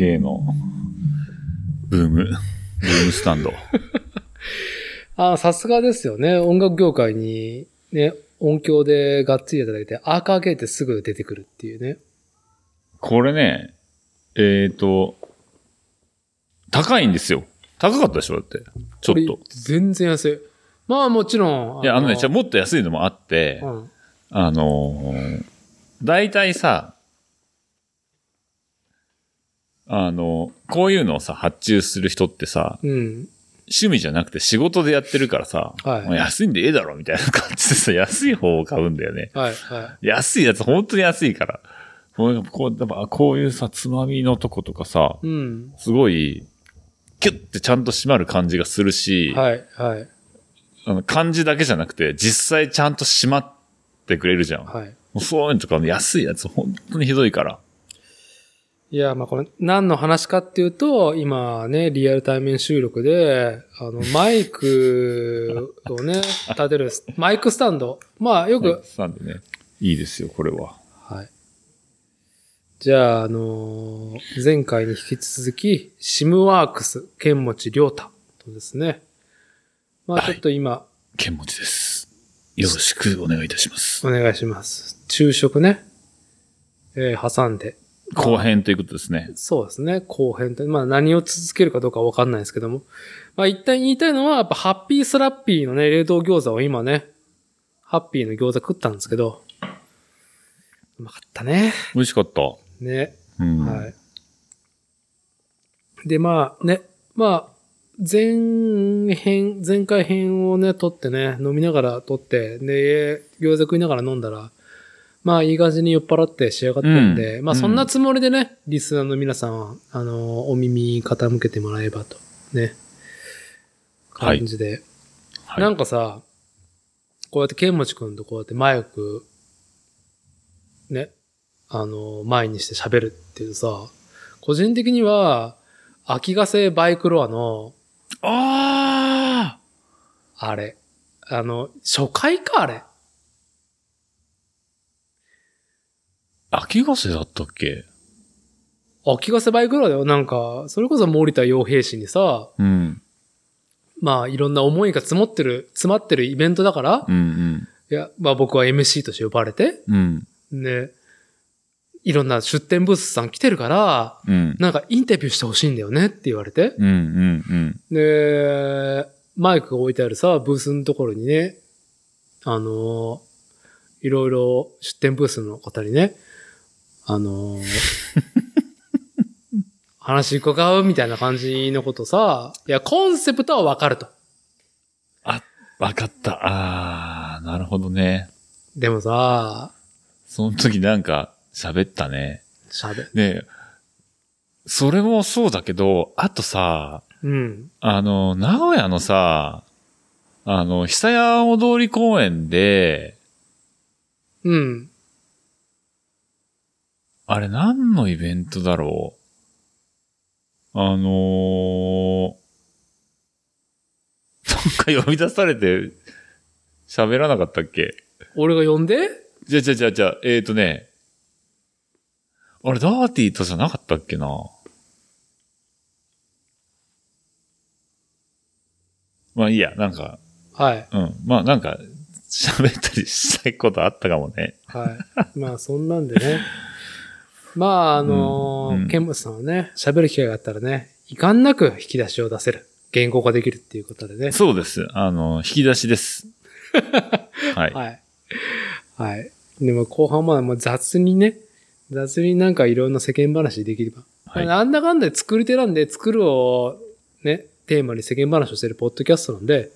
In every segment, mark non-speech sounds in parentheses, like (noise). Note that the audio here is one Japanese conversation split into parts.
アーカーゲーのブーム、ブームスタンド。(laughs) あさすがですよね。音楽業界にね、音響でがっつりいただいて、アーカーゲーってすぐ出てくるっていうね。これね、えっ、と、高いんですよ。高かったでしょだって。ちょっことれ。全然安い。まあもちろん。いや、あのね、じゃあもっと安いのもあって、うん。あのー、大体さ、あの、こういうのをさ、発注する人ってさ、うん。趣味じゃなくて仕事でやってるからさ、はい安いんでええだろみたいな感じでさ、安い方を買うんだよね。はい、は安いやつ、本当に安いから。こうこういうさ、つまみのとことかさ、い。うん。すごい、キュッてちゃんと締まる感じがするし、はい、はい、あの漢字だけじゃなくて、実際ちゃんと締まってくれるじゃん。はい。もうそういうのとか、安いやつ、本当にひどいから。いや、まあこれ何の話かっていうと、今ね、リアル対面収録で、あの、マイクをね、(laughs) 立てる、マイクスタンド。まあよく、なんでね、いいですよ、これは。はい。じゃあ、あのー前回に引き続き、シムワークス、剣持良太とですね。まあちょっと今、剣持です。よろしくお願いいたします。お願いします。昼食ね、えー挟んで。後編ということですね。そうですね、後編って。まあ何を続けるかどうかわかんないですけども。まあ一旦言いたいのは、やっぱハッピースラッピーのね、冷凍餃子を今ね、ハッピーの餃子食ったんですけど、うまかったね。美味しかった。ね。うん。はい。で、まあね、まあ、前編、前回編をね、撮ってね、飲みながら撮って、で、餃子食いながら飲んだら、まあ、いい感じに酔っ払って仕上がってるんで、まあ、うん。うんそんなつもりでね、リスナーの皆さんは、あの、お耳傾けてもらえばと、ね、はい感じで。はい。なんかさ、こうやって剣持くんとこうやってマイク、ね、あの、前にして喋るっていうさ、個人的には、秋ヶ瀬バイクロアの、ああれ、あの、初回か、あれ。秋ヶ瀬だったっけ？秋ヶ瀬バイクロアだよ。なんか、それこそ森田洋平氏にさ、うん。まあ、いろんな思いが詰まってる、詰まってるイベントだから、うんいや、まあ僕は MC として呼ばれて、うん。うん。で、いろんな出店ブースさん来てるから、うん。なんかインタビューしてほしいんだよねって言われて。うんうんうん。で、マイクが置いてあるさ、ブースのところにね、あの、いろいろ出店ブースの方にね、あの、(laughs) 話伺うみたいな感じのことさ、いや、コンセプトはわかると。あ、わかった。あー、なるほどね。でもさ、その時なんか喋ったね。喋、ねえそれもそうだけど、あとさ、うん。あの、名古屋のさ、あの、久屋大通公園で、うん。あれ何のイベントだろう？あのー、(laughs) なんか呼び出されて喋らなかったっけ？俺が呼んで？じゃあじゃあじゃあじゃあ、えーとね、あれダーティーとじゃなかったっけな？まあいいや、なんか、はい。うん。まあなんか、喋ったりしたいことあったかもね。はい。まあ、そんなんでね。(laughs) まあ、あのうケンムスさんはね、喋る機会があったらね、遺憾なく引き出しを出せる。言語化できるっていうことでね。そうです。あの、引き出しです。(laughs) はい。はい。はい。でも後半まで雑にね、雑になんかいろんな世間話できれば。はいなんだかんだで作り手なんで、作るをね、テーマに世間話をしてるポッドキャストなんで、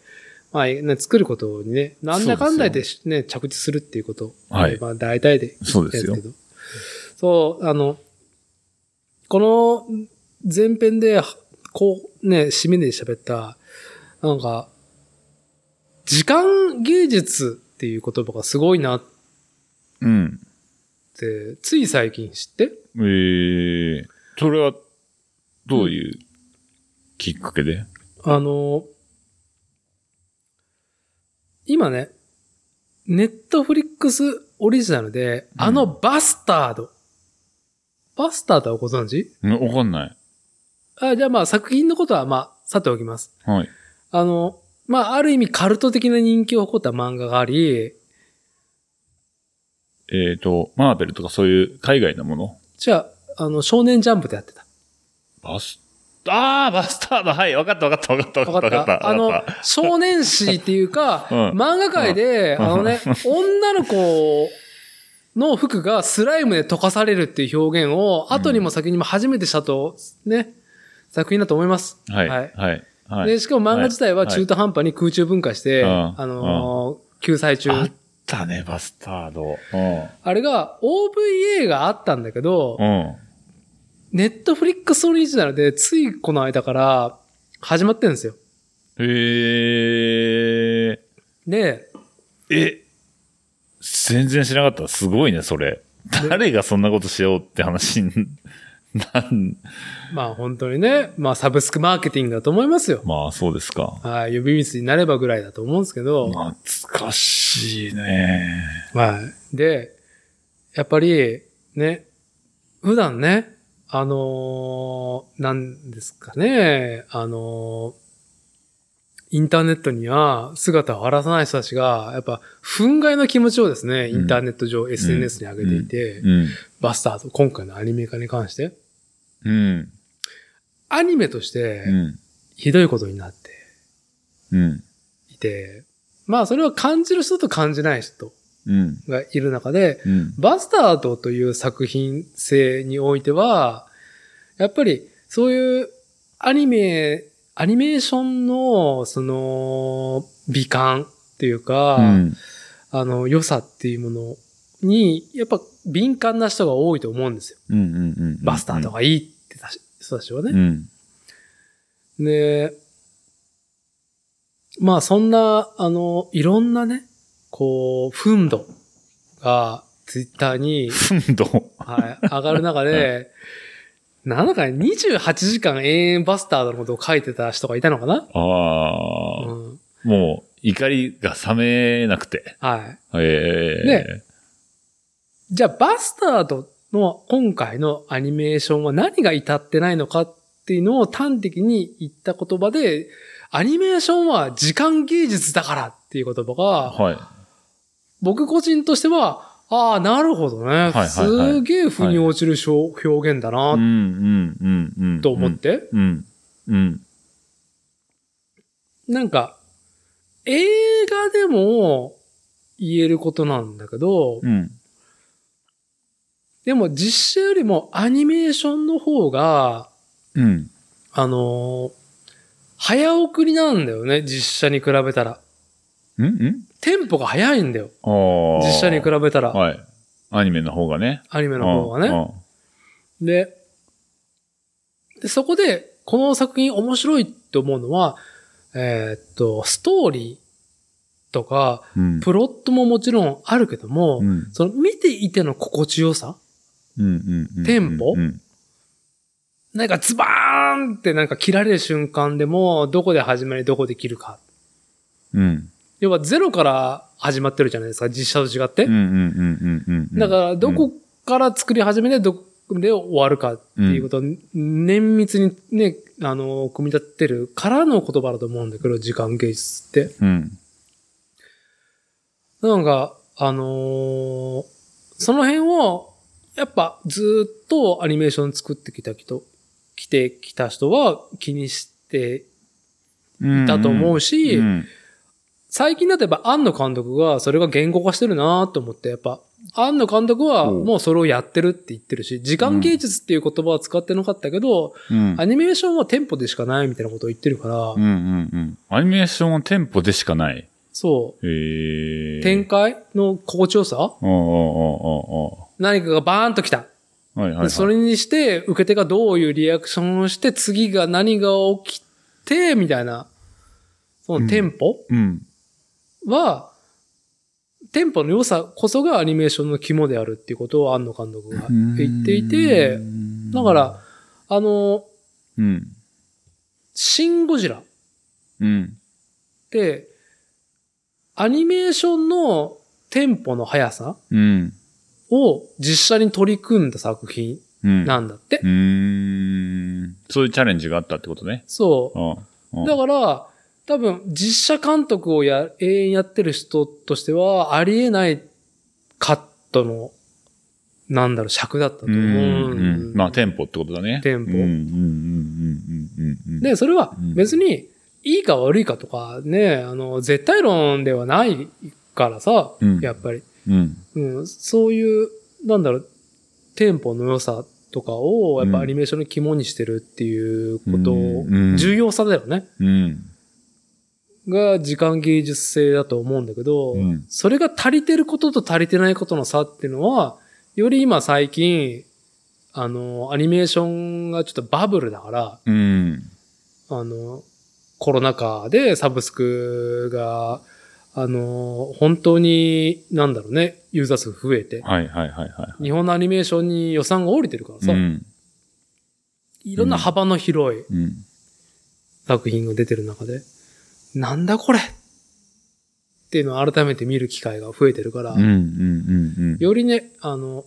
まあ、ね、作ることにね、なんだかんだでね、着地するっていうこと。はいまあ、大体でそうですよ。そう、あの、この前編で、こう、ね、締めで喋った、なんか、時間芸術っていう言葉がすごいなっうん。て、つい最近知って？えー、それは、どういうきっかけで、あの、今ね、ネットフリックスオリジナルで、うん。あのバスタード。っバスターとはご存知？うんわかんない。あじゃあまあ作品のことはまあ、さておきます。はい。あの、まあ、ある意味カルト的な人気を誇った漫画があり、えっ、と、マーベルとかそういう海外のもの？じゃあ、あの、少年ジャンプでやってた。バス、あー、バスタードはい、わかったわかったわかったわわかかったわかった。ったあのわかっ、少年誌っていうか、(laughs) うん漫画界で、うんあのね、(laughs) 女の子の服がスライムで溶かされるっていう表現を、後にも先にも初めてしたと、ね、作品だと思います。たはい、ははいい、はい。で、しかも漫画自体は中途半端に空中分解して、うんあのー救済中。あったね、バスタード。あれが OVA があったんだけど。ネットフリックスオリジナルでついこの間から始まってるんですよ。へえで、え、全然知らなかった。すごいね、それ。誰がそんなことしようって話に、(laughs) なん、まあ本当にね、まあサブスクマーケティングだと思いますよ。まあそうですか。はい、呼び水になればぐらいだと思うんですけど、懐かしいね。はい。で、やっぱり、ね、普段ね、あのーなんですかね、あのーインターネットには姿を現さない人たちが、やっぱ、憤慨の気持ちをですね、インターネット上、SNS に上げていて、うん。バスターと今回のアニメ化に関して、うん。アニメとしてう、ん。ひどいことになってうん。いて、まあそれは感じる人と感じない人うん。がいる中で、うん。バスタードという作品性においては、やっぱりそういうアニメ、アニメーションのその美観っていうか、うん。あの良さっていうものに、やっぱ敏感な人が多いと思うんですよ。うん。うん。バスタードがいいってたし人たちはね。うん。で、まあそんな、あの、いろんなね、こう、憤怒がツイッターに、(laughs) ふんど。はい、上がる中で、(laughs) なんだかね、28時間永遠バスタードのことを書いてた人がいたのかな、ああ、うん、もう、怒りが冷めなくて。はい。ええねじゃあバスタードの今回のアニメーションは何が至ってないのかっていうのを端的に言った言葉で、アニメーションは時間芸術だからっていう言葉が、はい。僕個人としては、ああ、なるほどね。はいはいはいすげえ腑に落ちる表表現だな。と思って。うん。うん。なんか、映画でも言えることなんだけど、うん。でも実写よりもアニメーションの方が、うん。あのー早送りなんだよね、実写に比べたら。うんんテンポが早いんだよ。実写に比べたら。はい。アニメの方がね。アニメの方がね。ね。でで、そこで、この作品面白いって思うのは、えーっと、ストーリーとか、うん。プロットももちろんあるけども、うん。その見ていての心地よさテンポ？うん。なんかズバーンってなんか切られる瞬間でも、どこで始まりどこで切るか。うん。要はゼロから始まってるじゃないですか、実写と違って。うん。うん。うん。うん。うん。だから、どこから作り始めて、どこで終わるかっていうことを、綿密にね、あの、組み立てるからの言葉だと思うんだけど、時間芸術って。うん。なんか、あのーその辺を、やっぱずっとアニメーション作ってきた人、来てきた人は気にしてうん。いたと思うし、うん。最近だとやっぱ庵野監督がそれが言語化してるなと思って、やっぱ、庵野監督はもうそれをやってるって言ってるし、時間芸術っていう言葉は使ってなかったけど、うん。アニメーションはテンポでしかないみたいなことを言ってるから、うん。うん。うん。アニメーションはテンポでしかない。そへう、え。展開の心地よさ何かがバーンと来た。うはいはいはい。でそれにして、受け手がどういうリアクションをして、次が何が起きて、みたいな、そのテンポ？うん。は、テンポの良さこそがアニメーションの肝であるっていうことを庵野監督が言っていて、だから、あの、うん。シン・ゴジラっうん。て、アニメーションのテンポの速さうん。を実写に取り組んだ作品うん。なんだって。うーん。そういうチャレンジがあったってことね。そうだから、多分、実写監督をや、永遠やってる人としては、ありえないカットの、なんだろう、尺だったと思う。うんうんまあ、テンポってことだね。テンポ。で、それはうん別に、いいか悪いかとかね、あの、絶対論ではないからさ、うんやっぱり。うん。うん、そういう、なんだろう、テンポの良さとかを、やっぱアニメーションの肝にしてるっていうこと重要さだよね。うん。が時間芸術性だと思うんだけど、うんそれが足りてることと足りてないことの差っていうのは、より今最近、あの、アニメーションがちょっとバブルだから、うん。あの、コロナ禍でサブスクが、あの、本当に、なんだろうね、ユーザー数増えて、はいはいはいはい。日本のアニメーションに予算が降りてるからさ、うん。いろんな幅の広いうん。作品が出てる中で、なんだこれ？っていうのを改めて見る機会が増えてるから、うんうんうんうん。よりね、あの、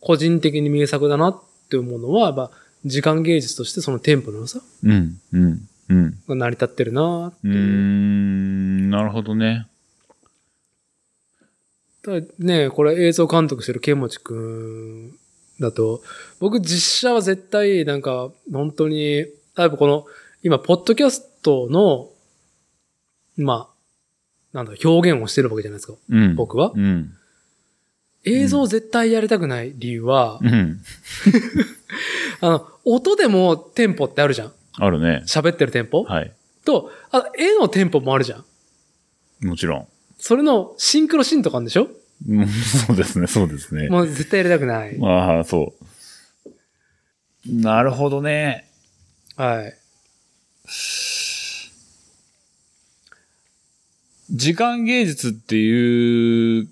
個人的に名作だなって思うのは、やっぱ時間芸術としてそのテンポの良さうんうんうん。が成り立ってるなっていう。ん、なるほどね。ただね、これ映像監督してるケンモチくんだと、僕実写は絶対なんか本当に、例えばこの今、ポッドキャストの、まあ、なんだ、表現をしてるわけじゃないですか。うん。僕は。うん。映像絶対やりたくない理由は、うん。(laughs) あの、音でもテンポってあるじゃん。あるね。喋ってるテンポ、はい。と、あ絵のテンポもあるじゃん。もちろん。それのシンクロシーンとかあるんでしょ？うんそうですね、そうですね。もう絶対やりたくない。まあ、そう。なるほどね。はい。時間芸術っていう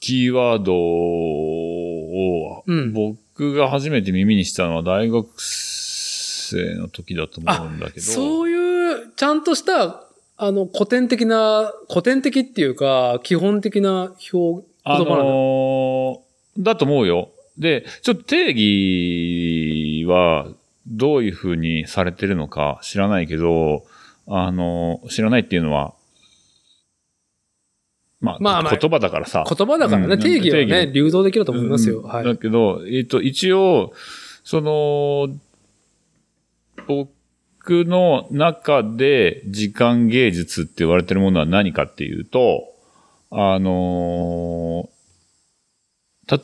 キーワードを、うん僕が初めて耳にしたのは大学生の時だと思うんだけど。そういう、ちゃんとした、あの、古典的な、古典的っていうか、基本的な表、あ。のーだと思うよ。で、ちょっと定義はどういうふうにされてるのか知らないけど、あのー知らないっていうのは、まあ、まあまあ言葉だからさ。言葉だからね、うん定義はね、流動できると思いますよ。うんはい。だけど、えっ、と、一応、その、僕の中で時間芸術って言われてるものは何かっていうと、あのー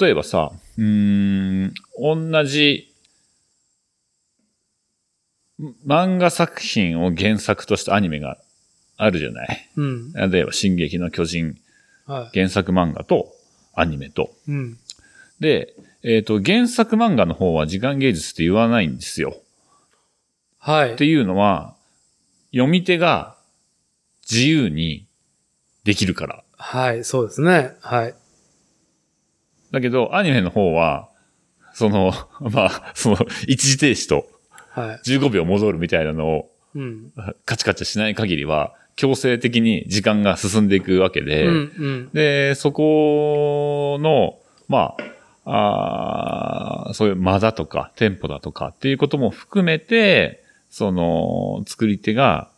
例えばさ、うーん、同じ、漫画作品を原作としたアニメがあるじゃない？うん。例えば、進撃の巨人は原作漫画とアニメと。い。うん。で、えっ、と、原作漫画の方は時間芸術って言わないんですよ。はいって。いうのは、読み手が自由にできるから。はい、そうですね。はい。だけど、アニメの方は、その、(laughs) まあ、その、一時停止とはい。15秒戻るみたいなのをうん。カチカチしない限りは、強制的に時間が進んでいくわけで、うん、うん。で、そこの、まあ、あーそういう間だとか、テンポだとかっていうことも含めて、その、作り手が、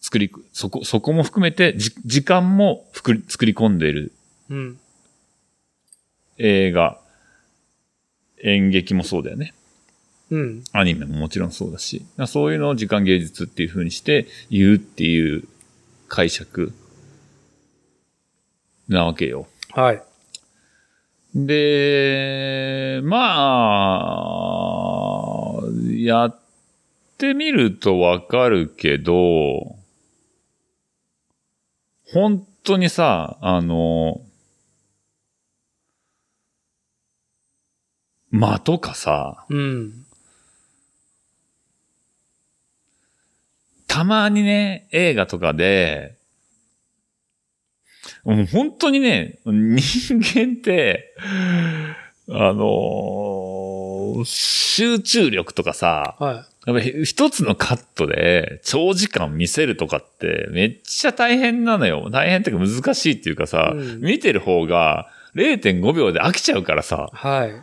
作り、そこ、そこも含めて、じ時間も作り込んでいるうん。映画、演劇もそうだよね。うん。アニメももちろんそうだし、そういうのを時間芸術っていう風にして言うっていう解釈なわけよ。はい。で、まあ、やってみるとわかるけど、本当にさ、あの、間とかさ、うん。たまにね、映画とかで、もう本当にね、人間って、あのー集中力とかさ、はやっぱり一つのカットで長時間見せるとかってめっちゃ大変なのよ。大変っていうか難しいっていうかさ、うん見てる方が0.5秒で飽きちゃうからさ、はい。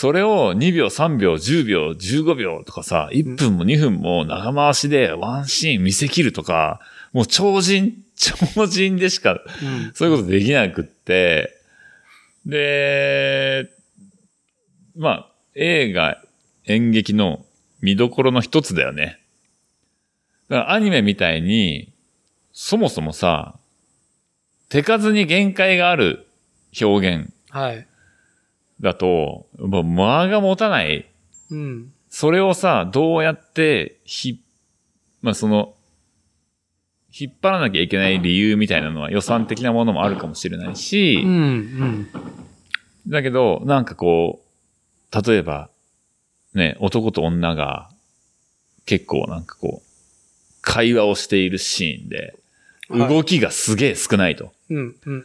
それを2秒、3秒、10秒、15秒とかさ、1分も2分も長回しでワンシーン見せ切るとか、もう超人、(laughs) 超人でしかうん。そういうことできなくって、で、まあ、映画、演劇の見どころの一つだよね。だからアニメみたいに、そもそもさ、手数に限界がある表現はい。だと、もう間が持たない。うん。それをさ、どうやって、ひ、まあその、引っ張らなきゃいけない理由みたいなのは予算的なものもあるかもしれないし、うん。うん。だけど、なんかこう、例えば、ね、男と女が結構なんかこう、会話をしているシーンで、はい動きがすげえ少ないと。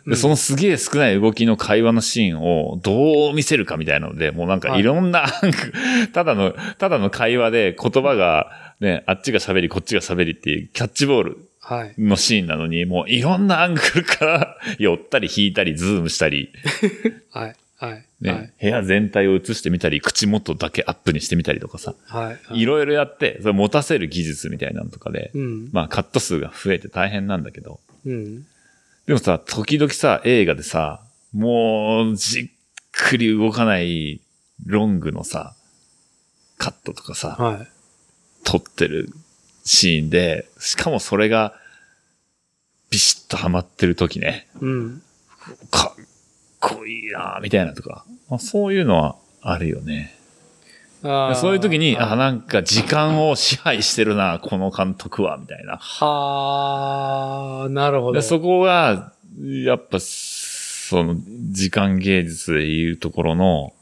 で、そのすげえ少ない動きの会話のシーンをどう見せるかみたいなので、もうなんかいろんな、(laughs) ただの、ただの会話で言葉がね、あっちが喋り、こっちが喋りっていうキャッチボールはい。のシーンなのに、もういろんなアングルから寄ったり引いたり、ズームしたり、(laughs) はい。はい。ね、はい。部屋全体を映してみたり、口元だけアップにしてみたりとかさ、はい。いろいろやって、それ持たせる技術みたいなのとかで、うん。まあカット数が増えて大変なんだけど、うん。でもさ、時々さ、映画でさ、もう、じっくり動かないロングのさ、カットとかさ、はい。撮ってるシーンで、しかもそれが、ビシッとハマってる時ね、うん。かっこいいなみたいなとか、まあ、そういうのはあるよね。そういう時に、はいあ、なんか時間を支配してるな、この監督は、みたいな。はあ、なるほど。でそこが、やっぱ、その、時間芸術でいうところの、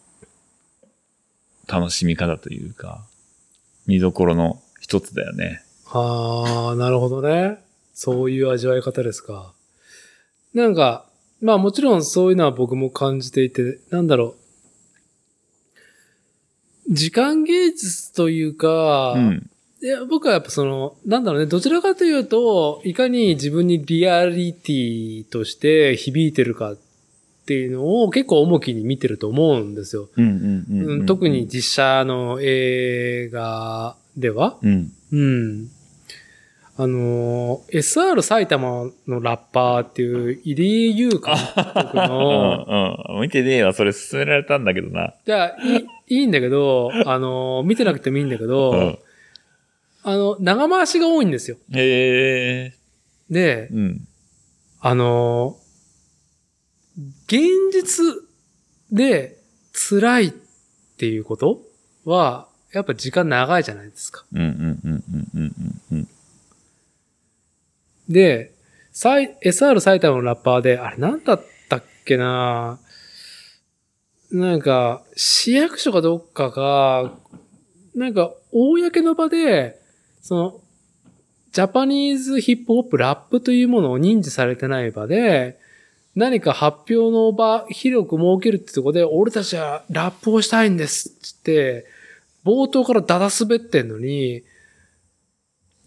楽しみ方というか、見どころの一つだよね。はあ、なるほどね。そういう味わい方ですか。なんか、まあもちろんそういうのは僕も感じていて、なんだろう。時間芸術というか、うん。いや僕はやっぱその、なんだろうね、どちらかというと、いかに自分にリアリティとして響いてるかっていうのを結構重きに見てると思うんですよ。特に、実写の映画では。うん。うん。あのー、SR 埼玉のラッパーっていう入江優監督の、(laughs) うんうん。見てねえわ、それ勧められたんだけどな。じゃあ、いい、いいんだけど、(laughs) あのー、見てなくてもいいんだけど、うん。あの、長回しが多いんですよ。へえ。で、うん。あのー、現実で辛いっていうことは、やっぱ時間長いじゃないですか。うんうんうんうんうんうんで、SR 埼玉のラッパーで、あれなんだったっけな。なんか、市役所かどっかが、なんか、公の場で、その、ジャパニーズヒップホップラップというものを認知されてない場で、何か発表の場、広く設けるってとこで、俺たちはラップをしたいんですっつって、冒頭からダダ滑ってんのに、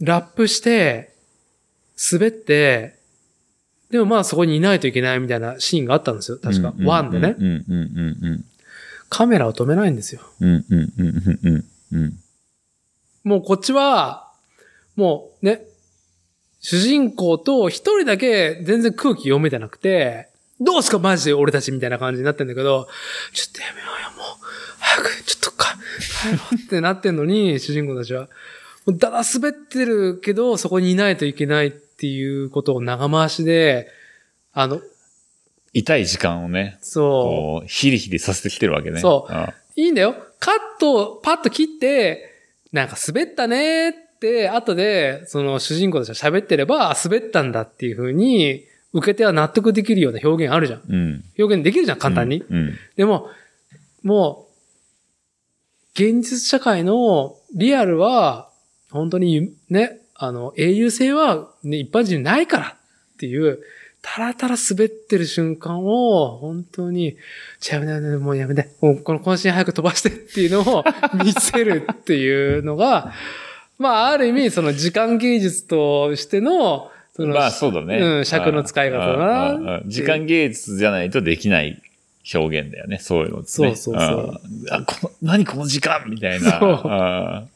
ラップして、滑って、でもまあそこにいないといけないみたいなシーンがあったんですよ。確か。ワンでね。カメラを止めないんですよ。もうこっちは、もうね、主人公と一人だけ全然空気読めてなくて、どうすかマジで俺たちみたいな感じになってんだけど、ちょっとやめようよ、もう。早く、ちょっとか、帰ろうってなってんのに、主人公たちは。だだ滑ってるけど、そこにいないといけないっていうことを長回しで、あの、痛い時間をね、そこう、ヒリヒリさせてきてるわけね。そうあう。いいんだよ。カット、パッと切って、なんか滑ったねって、後で、その主人公たちが喋ってれば、あ滑ったんだっていう風に、受け手は納得できるような表現あるじゃん。うん。表現できるじゃん、簡単に。うん。でも、もう、現実社会のリアルは、本当にね、あの、英雄性は、ね、一般人にないからっていう、たらたら滑ってる瞬間を、本当に、やめてやめて、もうやめて、もうこの渾身早く飛ばしてっていうのを見せるっていうのが、(laughs) まあ、ある意味、その時間芸術としての、そのまあそうだね。うん、尺の使い方だな。時間芸術じゃないとできない表現だよね。そういうのって、ね。そうそうそううんあこの何この時間みたいな。そう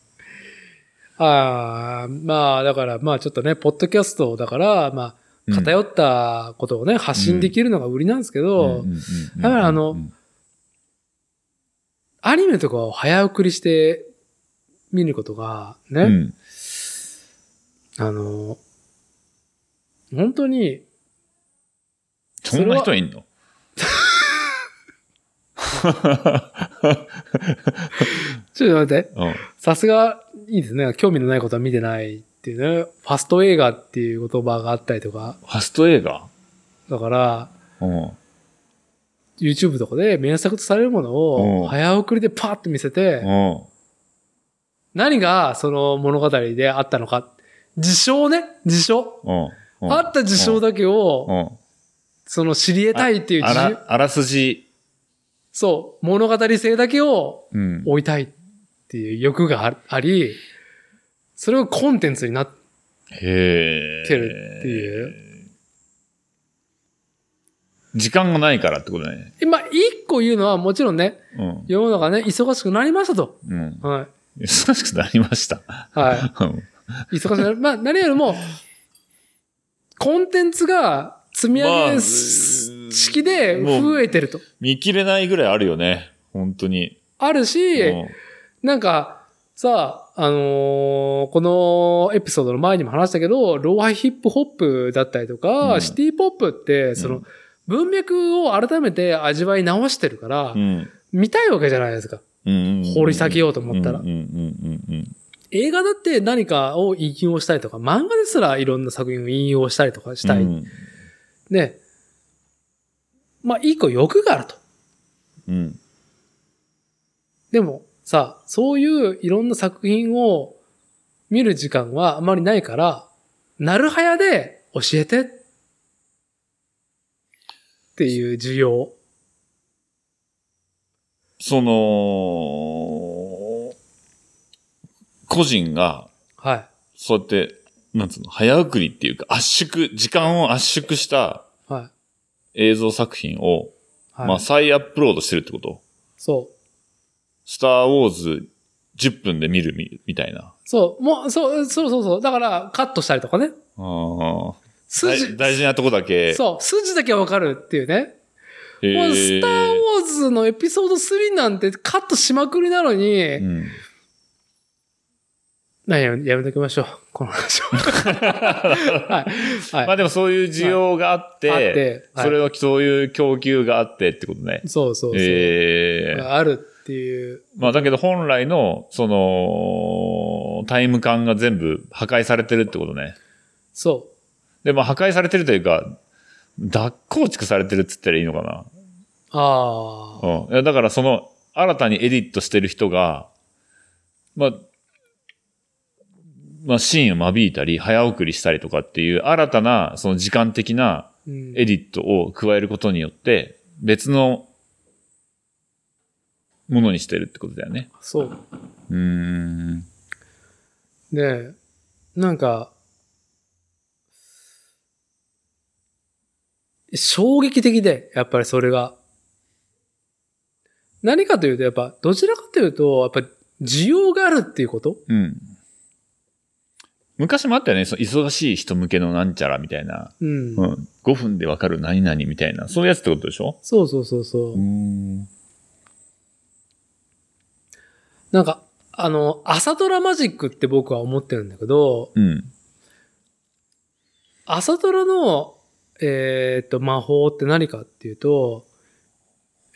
あああ、まあ、だから、まあちょっとね、ポッドキャストだから、まうん。あ、偏ったことをね、発信できるのが売りなんですけーど、だからあのアニメとかを早送りして見ることが、ね、うん。あの、本当に、そんな人いんの？(laughs) ちょっと待って、うん。さすが、いいですね。興味のないことは見てないっていうね。ファスト映画っていう言葉があったりとか、ファスト映画？だから、うん。YouTube とかで名作とされるものうんを早送りでパーって見せて、うん。何がその物語であったのか。事象ね事象。うん。うんあった事象だけを、うん。その知り得たいっていうあら、あらすじ。そう、物語性だけをうん。追いたいっていう欲がああり、それがコンテンツになっ。てるっていう。時間がないからってことね。今、一個言うのはもちろんね、うん。世の中ね、忙しくなりましたと。うん。はい。忙しくなりました。はうんい。忙しくなる。まあ、何よりも、コンテンツが積み上げまあ式で増えてると。見切れないぐらいあるよね。本当に。あるし、うんなんか、さあ、あのーこのエピソードの前にも話したけど、ローハイヒップホップだったりとか、うんシティポップって、その、文脈を改めて味わい直してるから、うん。見たいわけじゃないですか。うん。掘り下げようと思ったら映画だって何かを引用したりとか、漫画ですらいろんな作品を引用したりとかしたい。うん。ね。まあ、一個欲があると。うん。でも、さ、そういういろんな作品を見る時間はあまりないから、なるはやで教えてっていう需要。その、個人が、はい。そうやって、なんつうの、早送りっていうか、圧縮、時間を圧縮したはい。映像作品を、はい。まあ、再アップロードしてるってこと？そう。スター・ウォーズ10分で見るみみたいな。そう。もう、そう、そうそうそう。だから、カットしたりとかね。ああ。筋大、大事なとこだけ。そう。筋だけわかるっていうね。へもう、スター・ウーォーズのエピソード3なんてカットしまくりなのに、うん。何やめやめときましょう。この話は。(laughs) はい。はい。まあでもそういう需要があって、あってはいそれはそういう供給があってってことね。そうそうそう。ええあるっていう。まあだけど本来の、その、タイム感が全部破壊されてるってことね。そで、まあ破壊されてるというか、脱構築されてるって言ったらいいのかな。う。ああ。うん。だからその、新たにエディットしてる人が、まあ、まあシーンを間引いたり、早送りしたりとかっていう新たな、その時間的なうんエディットを加えることによって、別のものにしてるってことだよね。そう。うーん。で、なんか、衝撃的で、やっぱりそれが。何かというと、やっぱ、どちらかというと、やっぱり、需要があるっていうこと？うん。昔もあったよね、その忙しい人向けのなんちゃらみたいな。うん。うん。5分でわかる何々みたいな。そういうやつってことでしょ？そうそうそうそう。ん。なんか、あの、朝ドラマジックって僕は思ってるんだけど、うん。朝ドラの、えーっと、魔法って何かっていうと、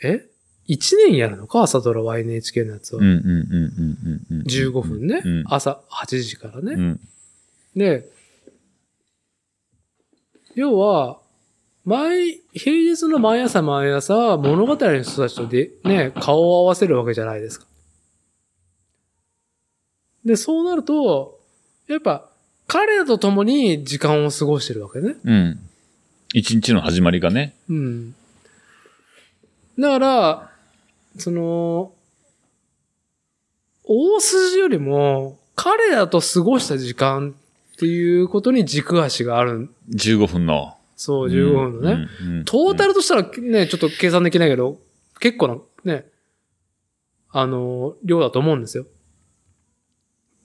え ?1 年やるのか？朝ドラは NHK のやつは。うんうんうんうんうんうん。15分ね、うん朝8時からね。うん。で、要は、毎、平日の毎朝毎朝、物語の人たちとで、ね、顔を合わせるわけじゃないですか。で、そうなると、やっぱ、彼らと共に時間を過ごしてるわけね。うん。一日の始まりがね。うん。だから、その、大筋よりも、彼らと過ごした時間っていうことに軸足がある。15分の。そう、15分のね。うん。うんトータルとしたらね、ちょっと計算できないけど、結構な、ね、あの、量だと思うんですよ。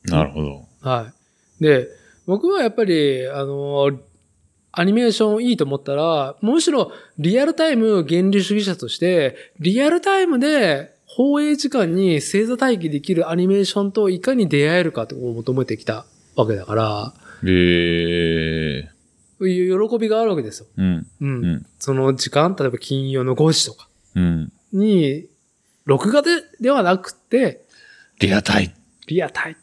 なるほど。はい。で、僕はやっぱり、あの、アニメーションいいと思ったら、むしろリアルタイム原理主義者として、リアルタイムで放映時間に星座待機できるアニメーションといかに出会えるかとを求めてきたわけだから、へえ。いう喜びがあるわけですよ。うん。うん。うん。その時間、例えば金曜の5時とかうん。に、録画でではなくて、リアタイ。リアタイ。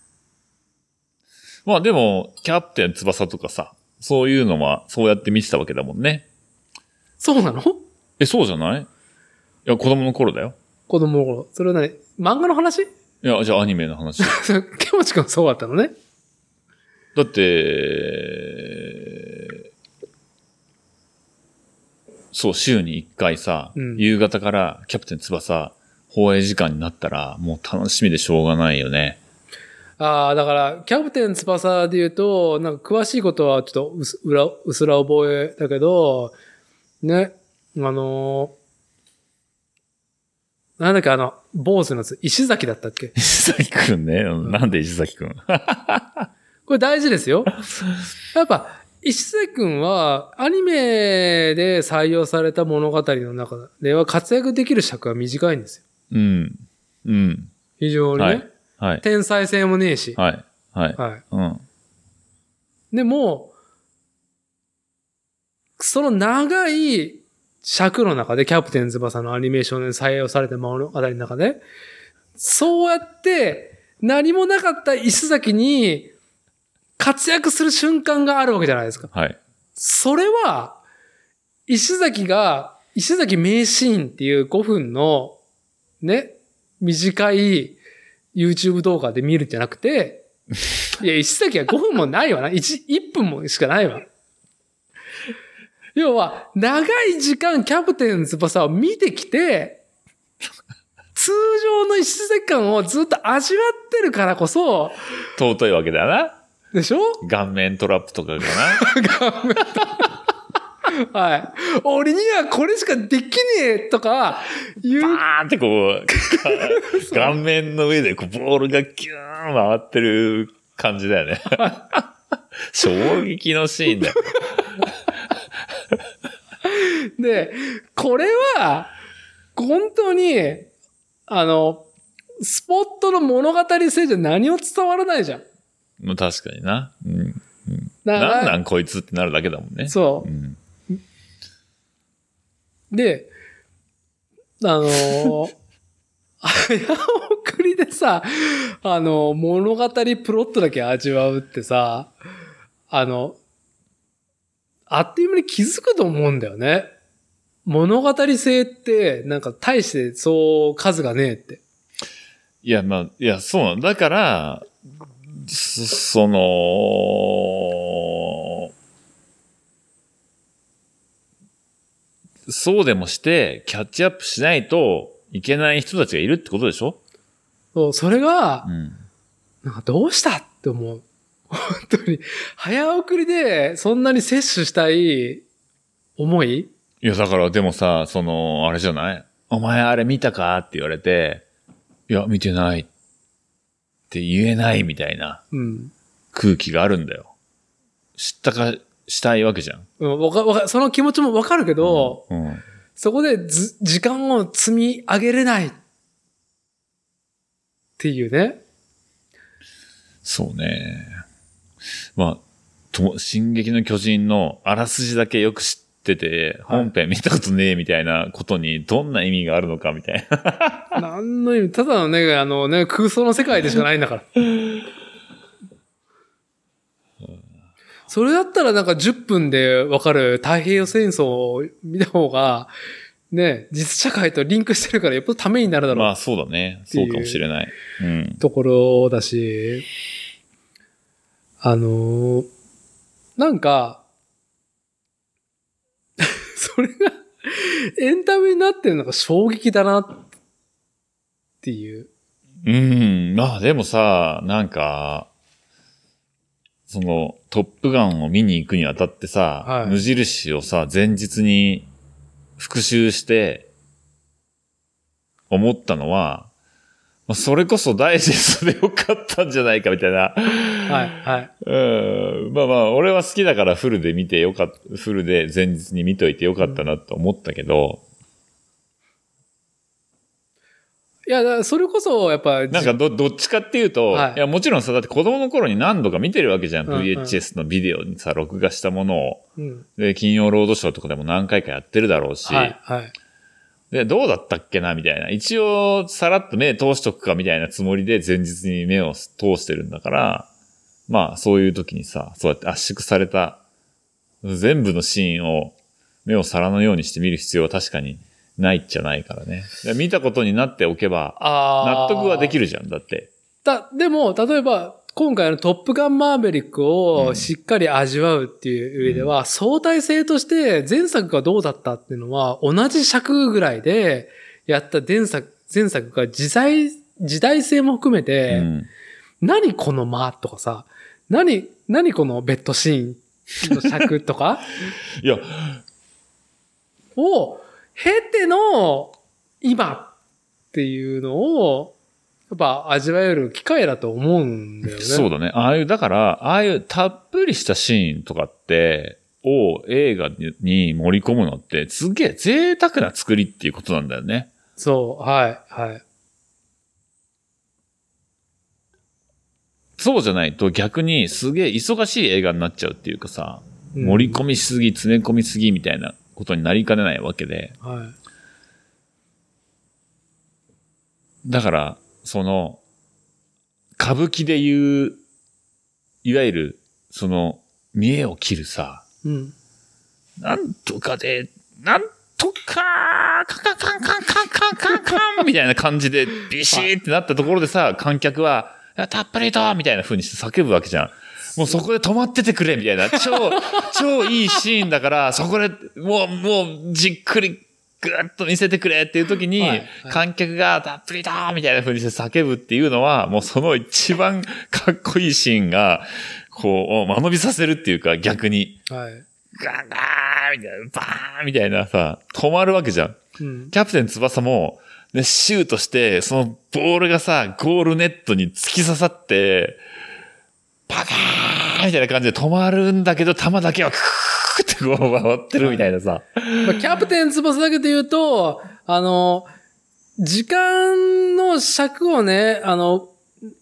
まあでも、キャプテン翼とかさ、そういうのは、そうやって見てたわけだもんね。そうなの？え、そうじゃない？いや、子供の頃だよ。子供の頃。それは何？漫画の話？いや、じゃあアニメの話。(laughs) ケモチ君そうだったのね。だって、そう、週に1回さ、うん夕方からキャプテン翼、放映時間になったら、もう楽しみでしょうがないよね。ああ、だから、キャプテン翼で言うと、なんか詳しいことはちょっとうす裏うすら覚えだけど、ね、あのーなんだっけ、あの、坊主のやつ、石崎だったっけ？石崎くんね。うんなんで石崎くん？(laughs) これ大事ですよ。やっぱ、石崎くんは、アニメで採用された物語の中では活躍できる尺が短いんですよ。うん。うん。非常にね。はいはい。天才性もねえし。はい。はい。はい。うん。でも、その長い尺の中で、キャプテン翼のアニメーションで採用された物語の中で、そうやって何もなかった石崎に活躍する瞬間があるわけじゃないですか。はい。それは、石崎が、石崎名シーンっていう5分の、ね、短い YouTube 動画で見るんじゃなくて、(laughs) いや、石崎は5分もないわな。1、1分もしかないわ。要は、長い時間キャプテン翼を見てきて、通常の石崎感をずっと味わってるからこそ、尊いわけだな。でしょ？顔面トラップとかがな。(laughs) はい。俺にはこれしかできねえとか、言うバーンってこう、(laughs) 顔面の上でこうボールがキューン回ってる感じだよね。(laughs) 衝撃のシーンだよ。で、これは、本当に、あの、スポットの物語性じゃ何も伝わらないじゃん。まあ確かにな。うん。だからなんなんこいつってなるだけだもんね。。そうん。で、あのー、(laughs) 早送りでさ、あの、物語プロットだけ味わうってさ、あの、あっという間に気づくと思うんだよね。物語性って、なんか大してそう数がねえって。いや、まあ、いや、そうなんだから、そその、そうでもして、キャッチアップしないといけない人たちがいるってことでしょ？そう、それがう、ん。なんかどうしたって思う。(laughs) 本当に。早送りでそんなに摂取したい思い？いや、だからでもさ、その、あれじゃない？お前あれ見たかって言われて、いや、見てないって言えないみたいなうん。空気があるんだよ。知ったか、したいわけじゃん。うん、わか、わか、その気持ちもわかるけど、うん。そこでず、時間を積み上げれない。っていうね。そうね。まあ、と、進撃の巨人のあらすじだけよく知ってて、はい本編見たことねえみたいなことにどんな意味があるのかみたいな。何の意味、ただのね、あのね、空想の世界でしかないんだから。(laughs) それだったらなんか10分でわかる太平洋戦争を見た方が、ね、実社会とリンクしてるからよっぽどためになるだろうまあそうだね。そうかもしれない。うん。ところだし、あのーなんか、(laughs) それがエンタメになってるのが衝撃だなっていう。うん。まあでもさ、なんか、その、トップガンを見に行くにあたってさ、はい無印をさ、前日に復習して、思ったのは、まあそれこそダイジェストでよかったんじゃないかみたいな。はい、はい。うん。まあまあ、俺は好きだからフルで見てよかった、フルで前日に見といてよかったなと思ったけど、いや、それこそ、やっぱ、なんかど、どっちかっていうと、はいい、や、もちろんさ、だって子供の頃に何度か見てるわけじゃんうん VHS のビデオにさ、録画したものを。うん。で、金曜ロードショーとかでも何回かやってるだろうし、はい、はい。で、どうだったっけなみたいな。一応、さらっと目通しとくかみたいなつもりで前日に目を通してるんだから、まあ、そういう時にさ、そうやって圧縮された、全部のシーンを目を皿のようにして見る必要は確かにないっちゃないからね。で見たことになっておけば、あ納得はできる。るじゃん、だって。だ、でも、例えば、今回のトップガンマーベリックをしっかり味わうっていう上では、相対性として前作がどうだったっていうのは、同じ尺ぐらいでやった前作、前作が時代、時代性も含めて、うん。何この間とかさ、何、何このベッドシーンの尺とか (laughs) いや、を経ての今っていうのを、やっぱ味わえる機会だと思うんだよね。そうだね。ああいう、だから、ああいうたっぷりしたシーンとかって、を映画に盛り込むのって、すげえ贅沢な作りっていうことなんだよね。そう、はい、はい。そうじゃないと逆にすげえ忙しい映画になっちゃうっていうかさ、うん盛り込みしすぎ、詰め込みすぎみたいなことになりかねないわけで。はい。だから、その、歌舞伎で言う、いわゆる、その、見栄を切るさ、うん。なんとかで、なんとか、カカカンカンカンカンカンカンみたいな感じでビシーってなったところでさ、観客は、たっぷりとみたいな風にして叫ぶわけじゃん。もうそこで止まっててくれみたいな。超、(laughs) 超いいシーンだから、そこでもう、もうじっくりぐーっと見せてくれっていう時に、観客がたっぷりとみたいな風にして叫ぶっていうのは、もうその一番かっこいいシーンが、こう、間延びさせるっていうか逆に。はい。ガーガーみたいな、バーンみたいなさ、止まるわけじゃん。うん。キャプテン翼も、ね、シュートして、そのボールがさ、ゴールネットに突き刺さって、パカーンみたいな感じで止まるんだけど、球だけはクーってこう回ってるみたいなさ。まあ、キャプテン翼だけで言うと、あの、時間の尺をね、あの、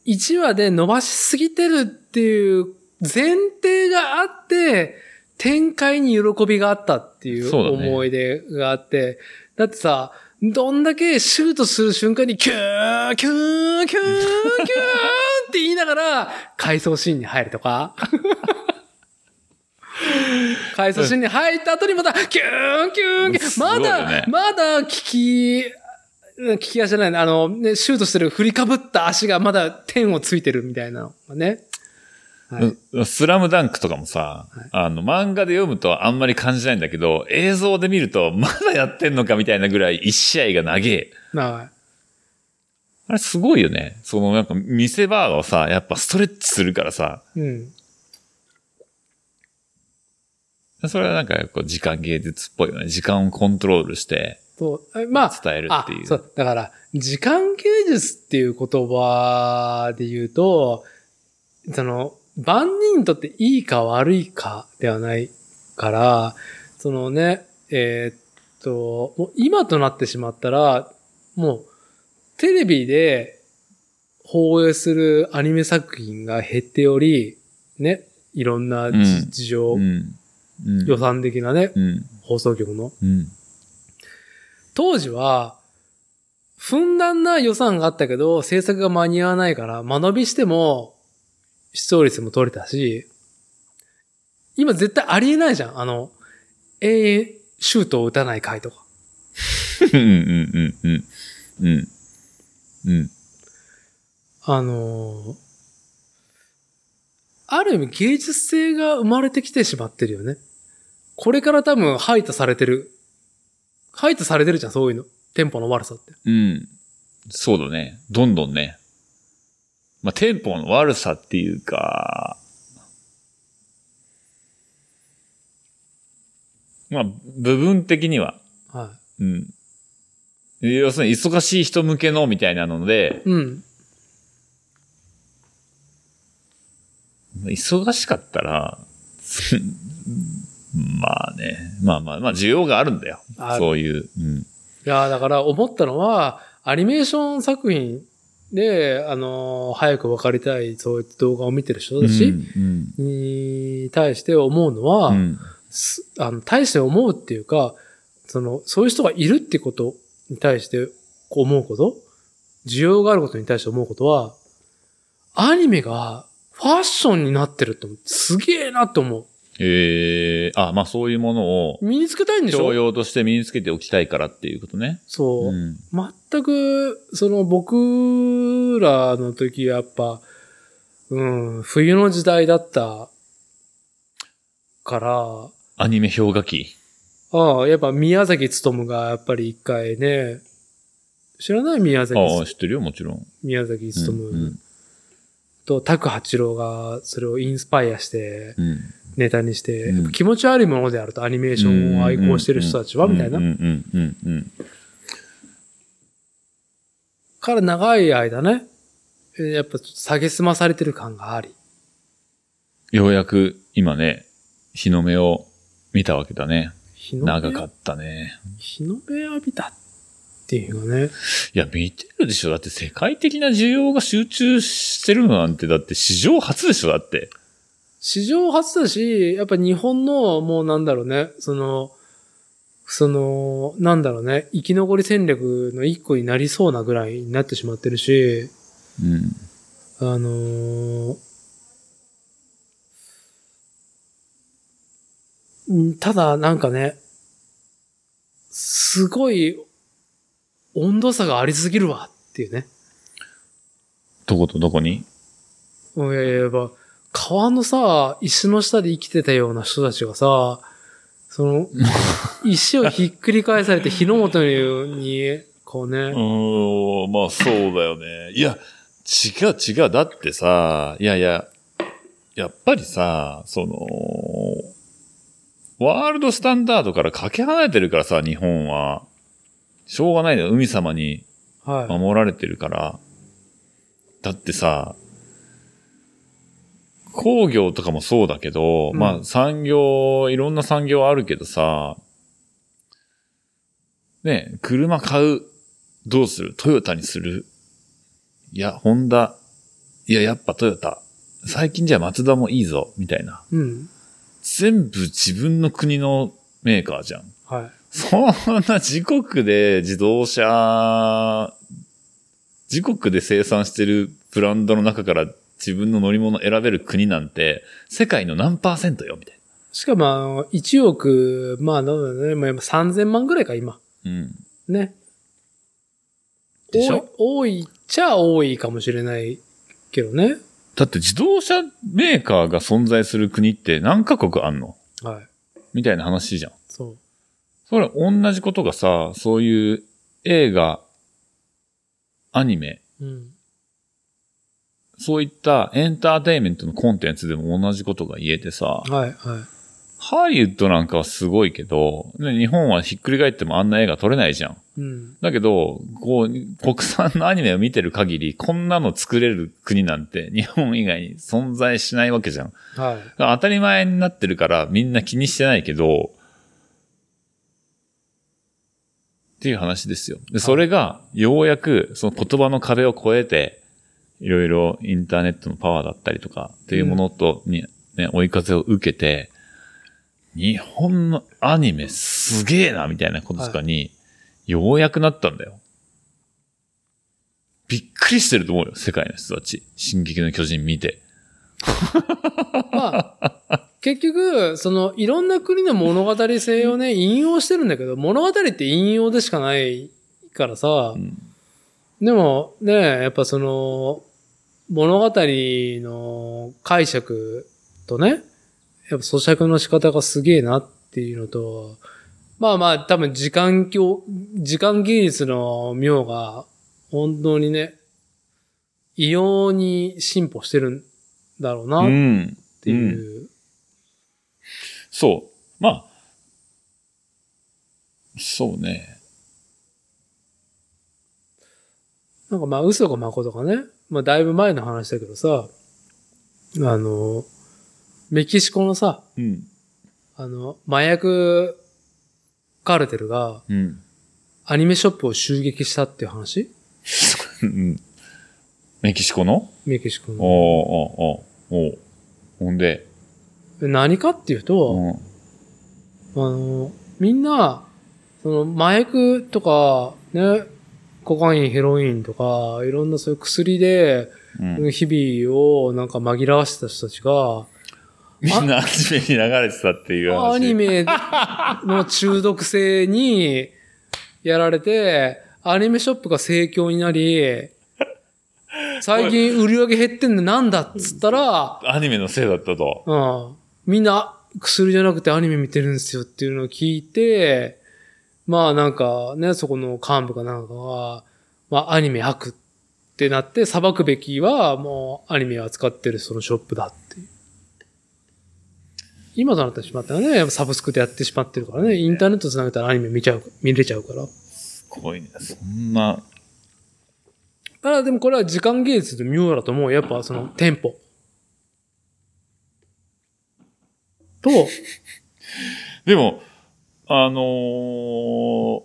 1話で伸ばしすぎてるっていう前提があって、展開に喜びがあったっていう思い出があって、だってさ、どんだけシュートする瞬間にキュー、キュー、キュー、キューって言いながら、回想シーンに入るとか。(laughs) 回想シーンに入った後にまた、キューン、キューン、キューまだ、ねまだ聞き、聞き足じゃないね。あの、ね、シュートしてる振りかぶった足がまだ点をついてるみたいなのがね。はい。うんスラムダンクとかもさ、あの、漫画で読むとあんまり感じないんだけど、映像で見るとまだやってんのかみたいなぐらい一試合が長え。はあれすごいよね。そのなんか見せ場をさ、やっぱストレッチするからさ、い。うん。それはなんかこう時間芸術っぽいよね。時間をコントロールしてそう。えまあ、伝えるっていう。あ、そう。だから、時間芸術っていう言葉で言うと、その、万人にとっていいか悪いかではないから、そのね、えーっと、もう今となってしまったら、もう、テレビで放映するアニメ作品が減っており、ね、いろんな事情、うん。うん。予算的なね、うん。放送局の。うん。当時は、ふんだんな予算があったけど、制作が間に合わないから、間延びしても、視聴率も取れたし、今絶対ありえないじゃん。あの、永遠シュートを打たない回とか。うん。うん。うん。うん。うん。あのーある意味芸術性が生まれてきてしまってるよね。これから多分排他されてる。排他されてるじゃん、そういうの。テンポの悪さって。うん。そうだね。どんどんね。まあ、テンポの悪さっていうか、まあ、部分的には、はうん。要するに忙しい人向けのみたいなので、うん。忙しかったら、(laughs) まあね、まあまあまあ需要があるんだよそういう。うん。いやーだから思ったのは、アニメーション作品で、あのー早く分かりたい、そういった動画を見てる人たちうん。に対して思うのは、うん。すあの、対して思うっていうか、その、そういう人がいるってことに対してこう思うこと、需要があることに対して思うことは、アニメがファッションになってるってすげえなって思う。ええあ、まあそういうものを、身につけたいんでしょ？教養として身につけておきたいからっていうことね。そう。ん。全く、その僕らの時やっぱ、うん、冬の時代だったから、アニメ氷河期。ああ、やっぱ宮崎勤がやっぱり一回ね、知らない宮崎ああ、知ってるよ、もちろん。宮崎うん勤と拓八郎がそれをインスパイアしてうん。ネタにして、うん。気持ち悪いものであるとアニメーションを愛好してる人たちは、みたいな。うん。うん。うん。うんから長い間ね、えーやっぱ下げすまされてる感があり。ようやく今ね、日の目を見たわけだね。日の目長かったね。日の目浴びたっていうかね。いや、見てるでしょ。だって世界的な需要が集中してるのなんて、だって史上初でしょ、だって。史上初だし、やっぱ日本のもうなんだろうね、その、その、なんだろうね、生き残り戦略の一個になりそうなぐらいになってしまってるし、うん。あのーうんただなんかね、すごい温度差がありすぎるわっていうね。どことどこに？いやいややっぱ川のさ、石の下で生きてたような人たちがさ、その、(laughs) 石をひっくり返されて火の元に、こうね、(laughs) うーん、まあそうだよね。いや、違う違う。だってさ、いやいや、やっぱりさ、その、ワールドスタンダードからかけ離れてるからさ、日本は。しょうがないのよ。海様にはい。守られてるから。だってさ、工業とかもそうだけど、うんまあ産業、いろんな産業あるけどさ、ね、車買う、どうする？トヨタにする？いや、ホンダ、いや、やっぱトヨタ。最近じゃマツダもいいぞ、みたいな。うん。全部自分の国のメーカーじゃん。はい。そんな自国で自動車、自国で生産してるブランドの中から自分の乗り物選べる国なんて、世界の何パーセントよ、みたいしかも、あの1億、まあ、なんだね、まあ、3000万ぐらいか、今。な。うん。ね。でしょ？多い、多いっちゃ多いかもしれないけどね。だって自動車メーカーが存在する国って何カ国あんの？はい。みたいな話じゃん。そう。それ同じことがさ、そういう映画、アニメ、うん。そういったエンターテインメントのコンテンツでも同じことが言えてさ、はい、はい。ハリウッドなんかはすごいけど、ね日本はひっくり返ってもあんな映画撮れないじゃん。うん。だけど、こう、国産のアニメを見てる限り、こんなの作れる国なんて日本以外に存在しないわけじゃん。はい。当たり前になってるからみんな気にしてないけど、っていう話ですよ。で、それが、ようやく、その言葉の壁を越えて、いろいろインターネットのパワーだったりとか、っていうものと、に、ね、追い風を受けて、日本のアニメすげえな、みたいなこととかに、ようやくなったんだよ。びっくりしてると思うよ、世界の人たち。進撃の巨人見て。(laughs) まあ、結局、その、いろんな国の物語性をね、引用してるんだけど、物語って引用でしかないからさ、うんでもね、やっぱその、物語の解釈とね、やっぱ咀嚼の仕方がすげえなっていうのと、まあまあ多分時間教、時間技術の妙が本当にね、異様に進歩してるんだろうなっうん。ていう。そう。まあ、そうね。なんかまあ嘘か誠かね。まあだいぶ前の話だけどさ、あの、メキシコのさ、うん。あの、麻薬カルテルがうん。アニメショップを襲撃したっていう話？うん。メキシコの？メキシコの。おーおーおーおーほんで、で何かっていうと、うん。あの、みんな、その麻薬とか、ね、コカイン、ヘロインとか、いろんなそういう薬で、うん、日々をなんか紛らわしてた人たちが、みんなアニメに流れてたっていう話。アニメの中毒性にやられて、アニメショップが盛況になり、最近売り上げ減ってんのなんだっつったら、アニメのせいだったと。うん、みんな薬じゃなくてアニメ見てるんですよっていうのを聞いて、まあなんかね、そこの幹部かなんかが、まあアニメ悪ってなって裁くべきはもうアニメを扱ってるそのショップだっていう。今となってしまったらね、サブスクでやってしまってるからね、インターネット繋げたらアニメ見ちゃう、見れちゃうから。すごいね。そんな、ただでもこれは時間芸術で妙だと思う。やっぱそのテンポ。(laughs) と、でも、あのー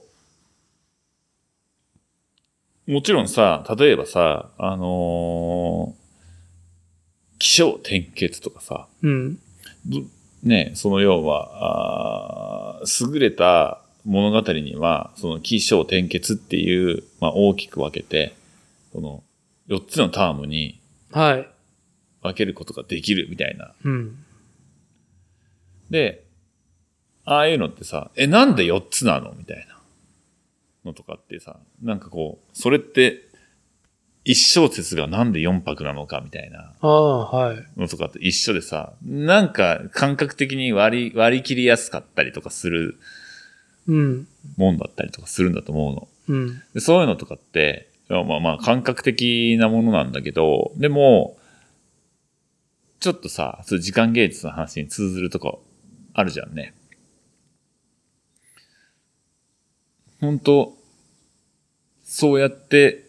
もちろんさ、例えばさ、あのー気象転結とかさ、うん。どね、その要は、あー優れた物語には、その起承転結っていう、まあ大きく分けて、この4つのタームにはい。分けることができるみたいな。うん。で、ああいうのってさ、え、なんで4つなのみたいなのとかってさ、なんかこう、それって、一小節がなんで4拍なのかみたいなああ、はい。のとかって一緒でさ、なんか感覚的に割り、割り切りやすかったりとかするうん。もんだったりとかするんだと思うの。うん。でそういうのとかって、まあまあ感覚的なものなんだけど、でも、ちょっとさ、そ時間芸術の話に通ずるとこあるじゃんね。本当そうやって、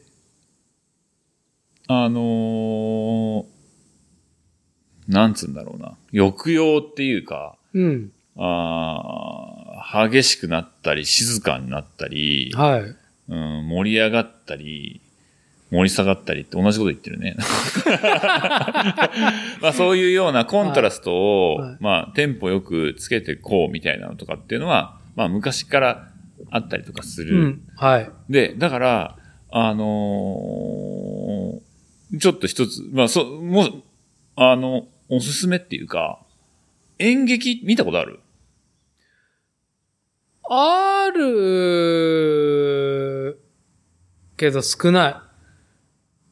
あのーなんつうんだろうな。抑揚っていうか、うん。あー激しくなったり、静かになったり、はい。うん、盛り上がったり、盛り下がったりって同じこと言ってるね。(laughs) まあそういうようなコントラストを、はいはいまあテンポよくつけてこうみたいなのとかっていうのは、まあ昔からあったりとかする。うん。はい。で、だから、あのーちょっと一つ、まあそ、もう、あの、おすすめっていうか、演劇見たことある？ある、けど少ない。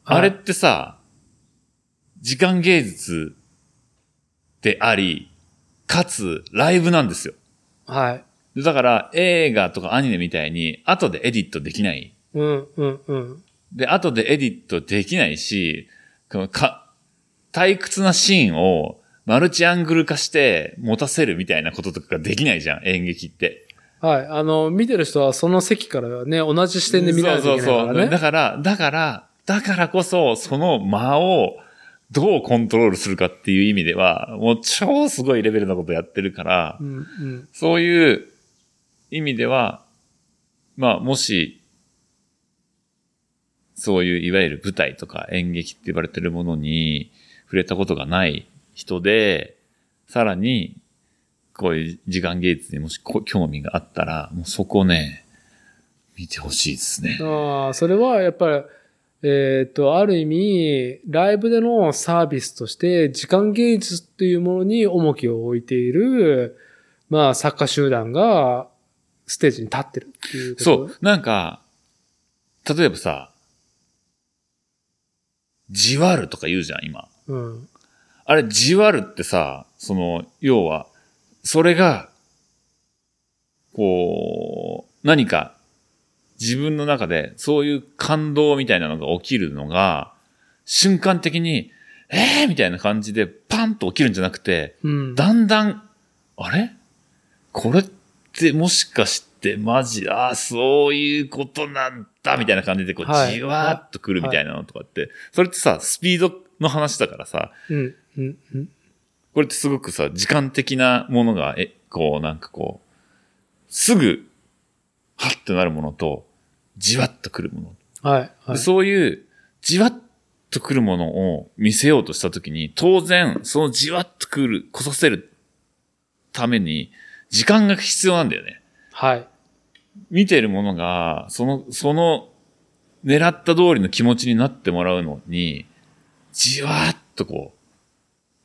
あれっはいてさ、時間芸術であり、かつライブなんですよ。はい。でだから映画とかアニメみたいに後でエディットできない。うん、うん、うん。で、後でエディットできないし、このか、退屈なシーンをマルチアングル化して持たせるみたいなこととかができないじゃん、演劇って。はい。あの、見てる人はその席からね、同じ視点で見ないといけないからそうそうそう。だね。から、だから、だからこそ、その間をどうコントロールするかっていう意味では、もう超すごいレベルなことやってるからう、ん、うん。そういう意味では、まあ、もし、そういういわゆる舞台とか演劇って言われてるものに触れたことがない人で、さらに、こういう時間芸術にもし興味があったら、もうそこね、見てほしいですね。ああ、それはやっぱり、えっ、と、ある意味、ライブでのサービスとして、時間芸術っていうものに重きを置いている、まあ、作家集団が、ステージに立ってるっていうこと。そう、なんか、例えばさ、じわるとか言うじゃん、今。う。うん。あれ、じわるってさ、その、要は、それが、こう、何か、自分の中で、そういう感動みたいなのが起きるのが、瞬間的に、えーみたいな感じで、パンと起きるんじゃなくて、うん。だんだん、あれ？これってもしかしってマジ、ああ、そういうことなんだ、みたいな感じで、こう、はいじわーっとくるみたいなのとかって、それってさ、スピードの話だからさ、うん、うん、うん。これってすごくさ、時間的なものが、え、こう、なんかこう、すぐ、はってなるものと、じわっとくるもの。はい、はい。そういう、じわっとくるものを見せようとしたときに、当然、そのじわっとくる、来させるために、時間が必要なんだよね。はい。見てるものが、その、その、狙った通りの気持ちになってもらうのに、じわーっとこ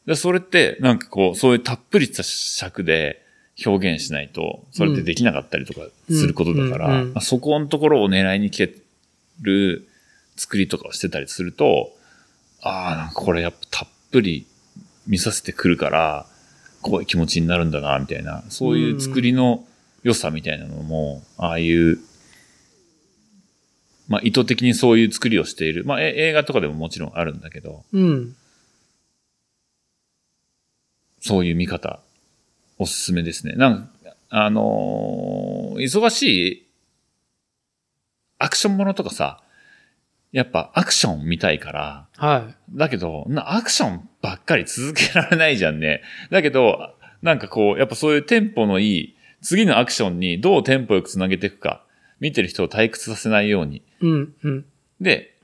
う。でそれって、なんかこう、そういうたっぷりした尺で表現しないと、それってできなかったりとかすることだから、まあそこのところを狙いに来てる作りとかをしてたりすると、ああ、なんかこれやっぱたっぷり見させてくるから、こういう気持ちになるんだな、みたいな、そういう作りの良さみたいなのも、ああいう、まあ意図的にそういう作りをしている。まあえ映画とかでももちろんあるんだけど、うん。そういう見方、おすすめですね。なんか、あのー忙しいアクションものとかさ、やっぱアクション見たいから、はい。だけど、なアクションばっかり続けられないじゃんね。だけど、なんかこう、やっぱそういうテンポのいい、次のアクションにどうテンポよくつなげていくか、見てる人を退屈させないように。うん、うん。で、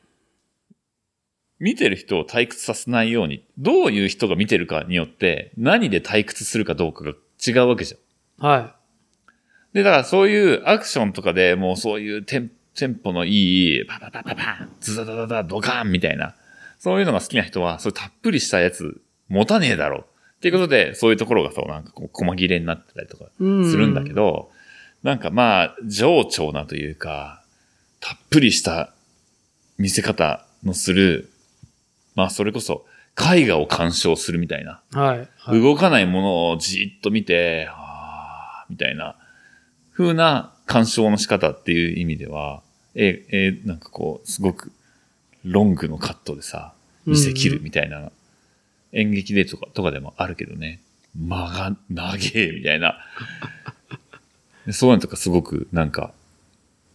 見てる人を退屈させないように、どういう人が見てるかによって、何で退屈するかどうかが違うわけじゃん。はで、だからそういうアクションとかでもうそういうテンテンポのいい、パパパパパン、ズダダダダ、ドカーンみたいな、そういうのが好きな人は、そういうたっぷりしたやつ持たねえだろう。っていうことで、そういうところがそう、なんかこう、細切れになってたりとか。するんだけど、なんかまあ、情緒なというか、たっぷりした見せ方のする、まあそれこそ絵画を鑑賞するみたいな。はい。はい。動かないものをじーっと見て、あーみたいな、風な鑑賞の仕方っていう意味では、え、え、なんかこう、すごくロングのカットでさ、見せ切るみたいな、演劇でとか、とかでもあるけどね、間が長え、みたいな。で (laughs) そういうのとかすごくなんか、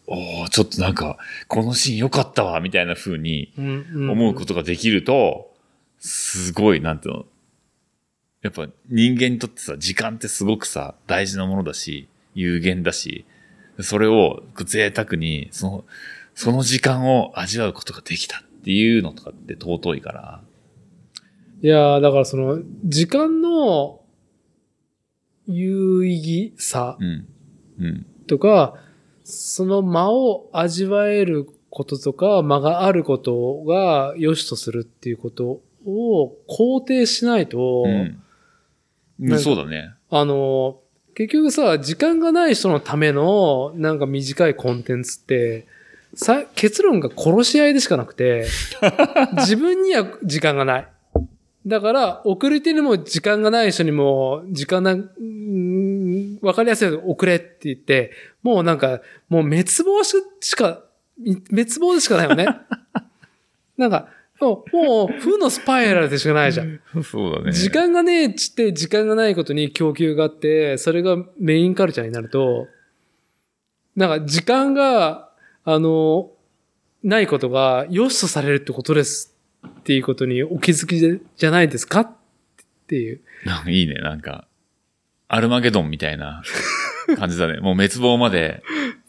おーちょっとなんか、このシーン良かったわ、みたいな風にうんうん思うことができると、すごい、なんていうの、やっぱ人間にとってさ、時間ってすごくさ、大事なものだし、有限だし、それを贅沢に、その、その時間を味わうことができたっていうのとかって尊いから、いやーだからその、時間の有意義さうん。うん。とか、その間を味わえることとか、間があることが良しとするっていうことを肯定しないと、うん。そうだね。あの、結局さ、時間がない人のための、なんか短いコンテンツって、さ、結論が殺し合いでしかなくて、(laughs) 自分には時間がない。だから、遅れてにも時間がない人にも、時間な、わかりやすい遅れって言って、もうなんか、もう滅亡ししか、滅亡でしかないよね。(laughs) なんか、もう、もう負のスパイラルでしかないじゃん。そうだね。時間がねえっちって時間がないことに供給があって、それがメインカルチャーになると、なんか時間が、あの、ないことが良しとされるってことですっていうことにお気づきじゃないですかっていう。なんかいいね、なんか、アルマゲドンみたいな感じだね。(laughs) もう滅亡まで、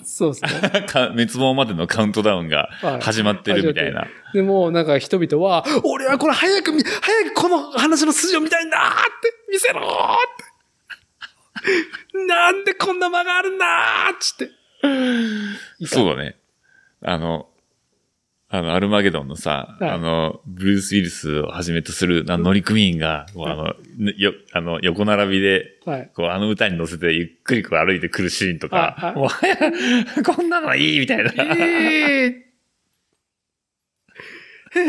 そうですね。(laughs) か滅亡までのカウントダウンがはい始まってるみたいな。でも、なんか人々は、俺はこれ早く見、早くこの話の筋を見たいんだって見せろって (laughs) なんでこんな間があるんだっつって。そうだね。あの、あの、アルマゲドンのさ、はいあの、ブルース・ウィルスをはじめとするあの乗組員が、あの、よ、あの、横並びで、はい。こう、あの歌に乗せてゆっくりこう歩いてくるシーンとか、(laughs) こんなのいいみたいな。ええへへ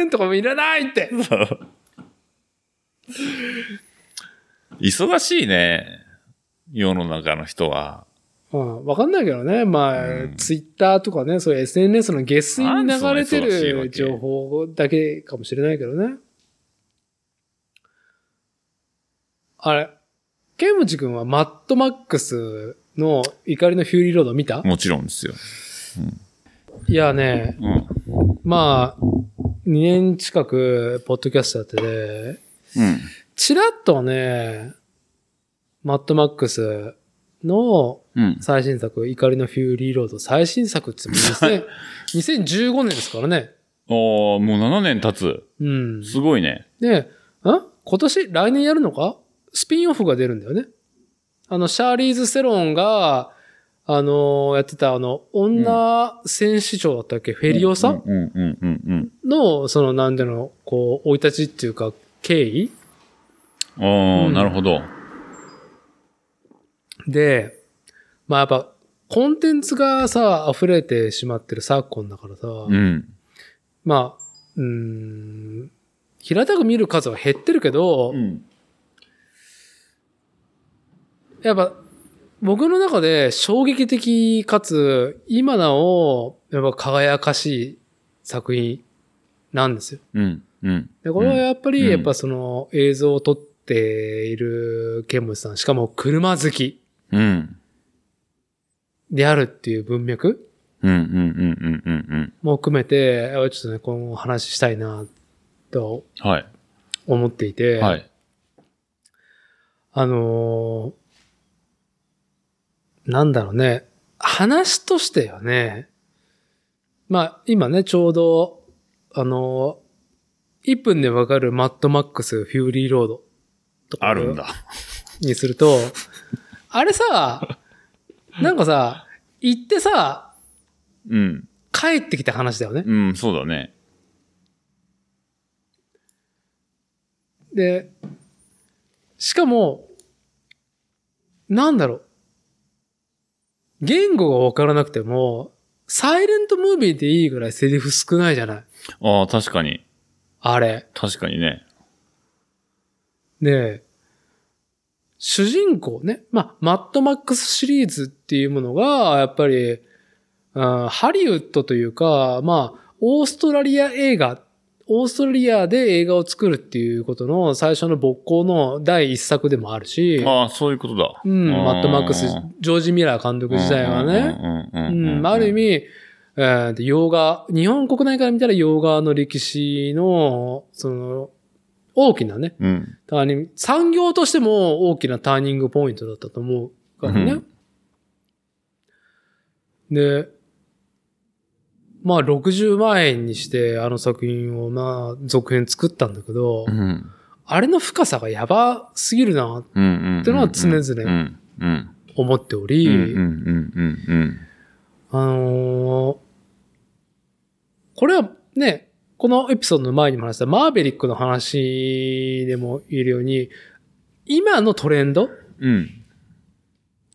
へへとかもいらないって。そう忙しいね。世の中の人は。うん、わかんないけどね。まあ、うんツイッターとかね、そういう SNS の下水に流れてるけ情報だけかもしれないけどね。あれ、ケムチ君はマッドマックスの怒りのフューリーロード見た？もちろんですよ。いやね、うん。まあ、2年近く、ポッドキャストやってて、うん。ちらっとね、マッドマックスのうん。最新作、怒りのフューリーロード、最新作って言っても2000 2015 (laughs) 年ですからね。おー、もう7年経つ。うん。すごいね。で、ん今年、来年やるのか？スピンオフが出るんだよね。あの、シャーリーズ・セロンが、あのーやってたあの、女戦士長だったっけ、フェリオさん？うんうんうんうんの、その、なんでの、こう、生い立ちっていうか、経緯？うん。おー、うんなるほど。で、まあやっぱ、コンテンツがさ、溢れてしまってる昨今だからさ、うん。まあ、うーん、平たく見る数は減ってるけど、うん。やっぱ、僕の中で衝撃的かつ、今なお、やっぱ輝かしい作品なんですよ。うん。うん。で、これはやっぱり、うんやっぱその映像を撮っているケンムさん、しかも車好きうん。であるっていう文脈？うん。うん。うん。うん。うん。も含めて、ちょっとね、この話したいな、とはい。思っていて、はい。あのーなんだろうね、話としてはね、まあ、今ね、ちょうど、あのー、1分でわかるマッドマックスフューリーロードとかあるんだ。にすると、(laughs) あれさ、(laughs) なんかさ、行ってさ、うん。帰ってきた話だよね。うん、そうだね。で、しかも、なんだろう。言語がわからなくても、サイレントムービーでいいぐらいセリフ少ないじゃないああ、確かに。あれ。確かにね。で、主人公ね、まあ、マッドマックスシリーズっていうものが、やっぱり、あハリウッドというか、まあ、オーストラリア映画、オーストラリアで映画を作るっていうことの最初の勃興の第一作でもあるし、ああ、そういうことだ。うん、マッドマックス、ジョージ・ミラー監督時代はね、うん。ううんうんん、ある意味、え洋画、日本国内から見たら洋画の歴史の、その、大きなね、うん。ターニング、産業としても大きなターニングポイントだったと思うからね。で、まあ60万円にしてあの作品をまあ続編作ったんだけど、うん。あれの深さがやばすぎるなうん。うん。ってのは常々うん。うん。思っておうん。り、うん。うん。うん。あのーこれはね、このエピソードの前にも話したマーベリックの話でも言えるように、今のトレンド、うん。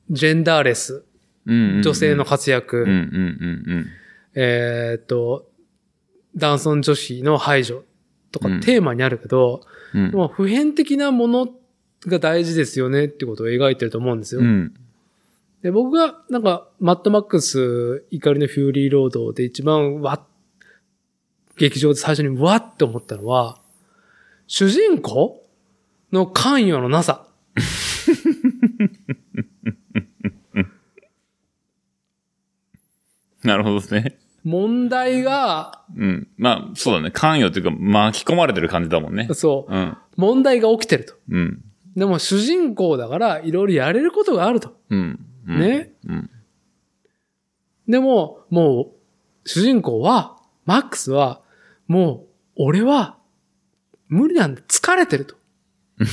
ジェンダーレス、うん。女性の活躍、うん。うん。うん。えーっと、男尊女子の排除とかうんテーマにあるけど、うん。もう普遍的なものが大事ですよねってことを描いてると思うんですよ。うん。で僕がなんか、マッドマックス怒りのフューリーロードで一番わっ、劇場で最初にわって思ったのは、主人公の関与のなさ。(laughs) なるほどですね。問題が、うん。まあ、そうだね。関与というか、巻き込まれてる感じだもんね。そう、うん。問題が起きてると。うん。でも主人公だからいろいろやれることがあると。うん。うんね。うん。でも、もう、主人公は、マックスは、もう、俺は、無理なんだ。疲れてると。(laughs)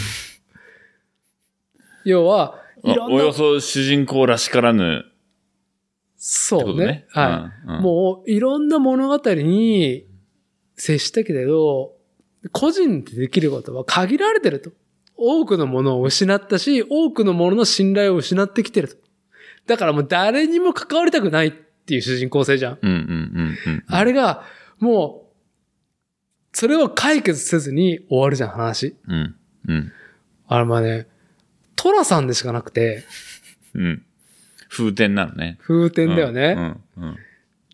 要は、いろんなおおよ、そ主人公らしからぬそうねことね。。はい。うんうんもう、いろんな物語に接したけれど、個人でできることは限られてると。多くのものを失ったし、多くのものの信頼を失ってきてると。だからもう誰にも関わりたくないっていう主人公性じゃん。うんうんうんうん。あれが、もう、それを解決せずに終わるじゃん、話。うん。うん。あれまあね、トラさんでしかなくて、うん。風天なのね。風天だよね。うん。うん。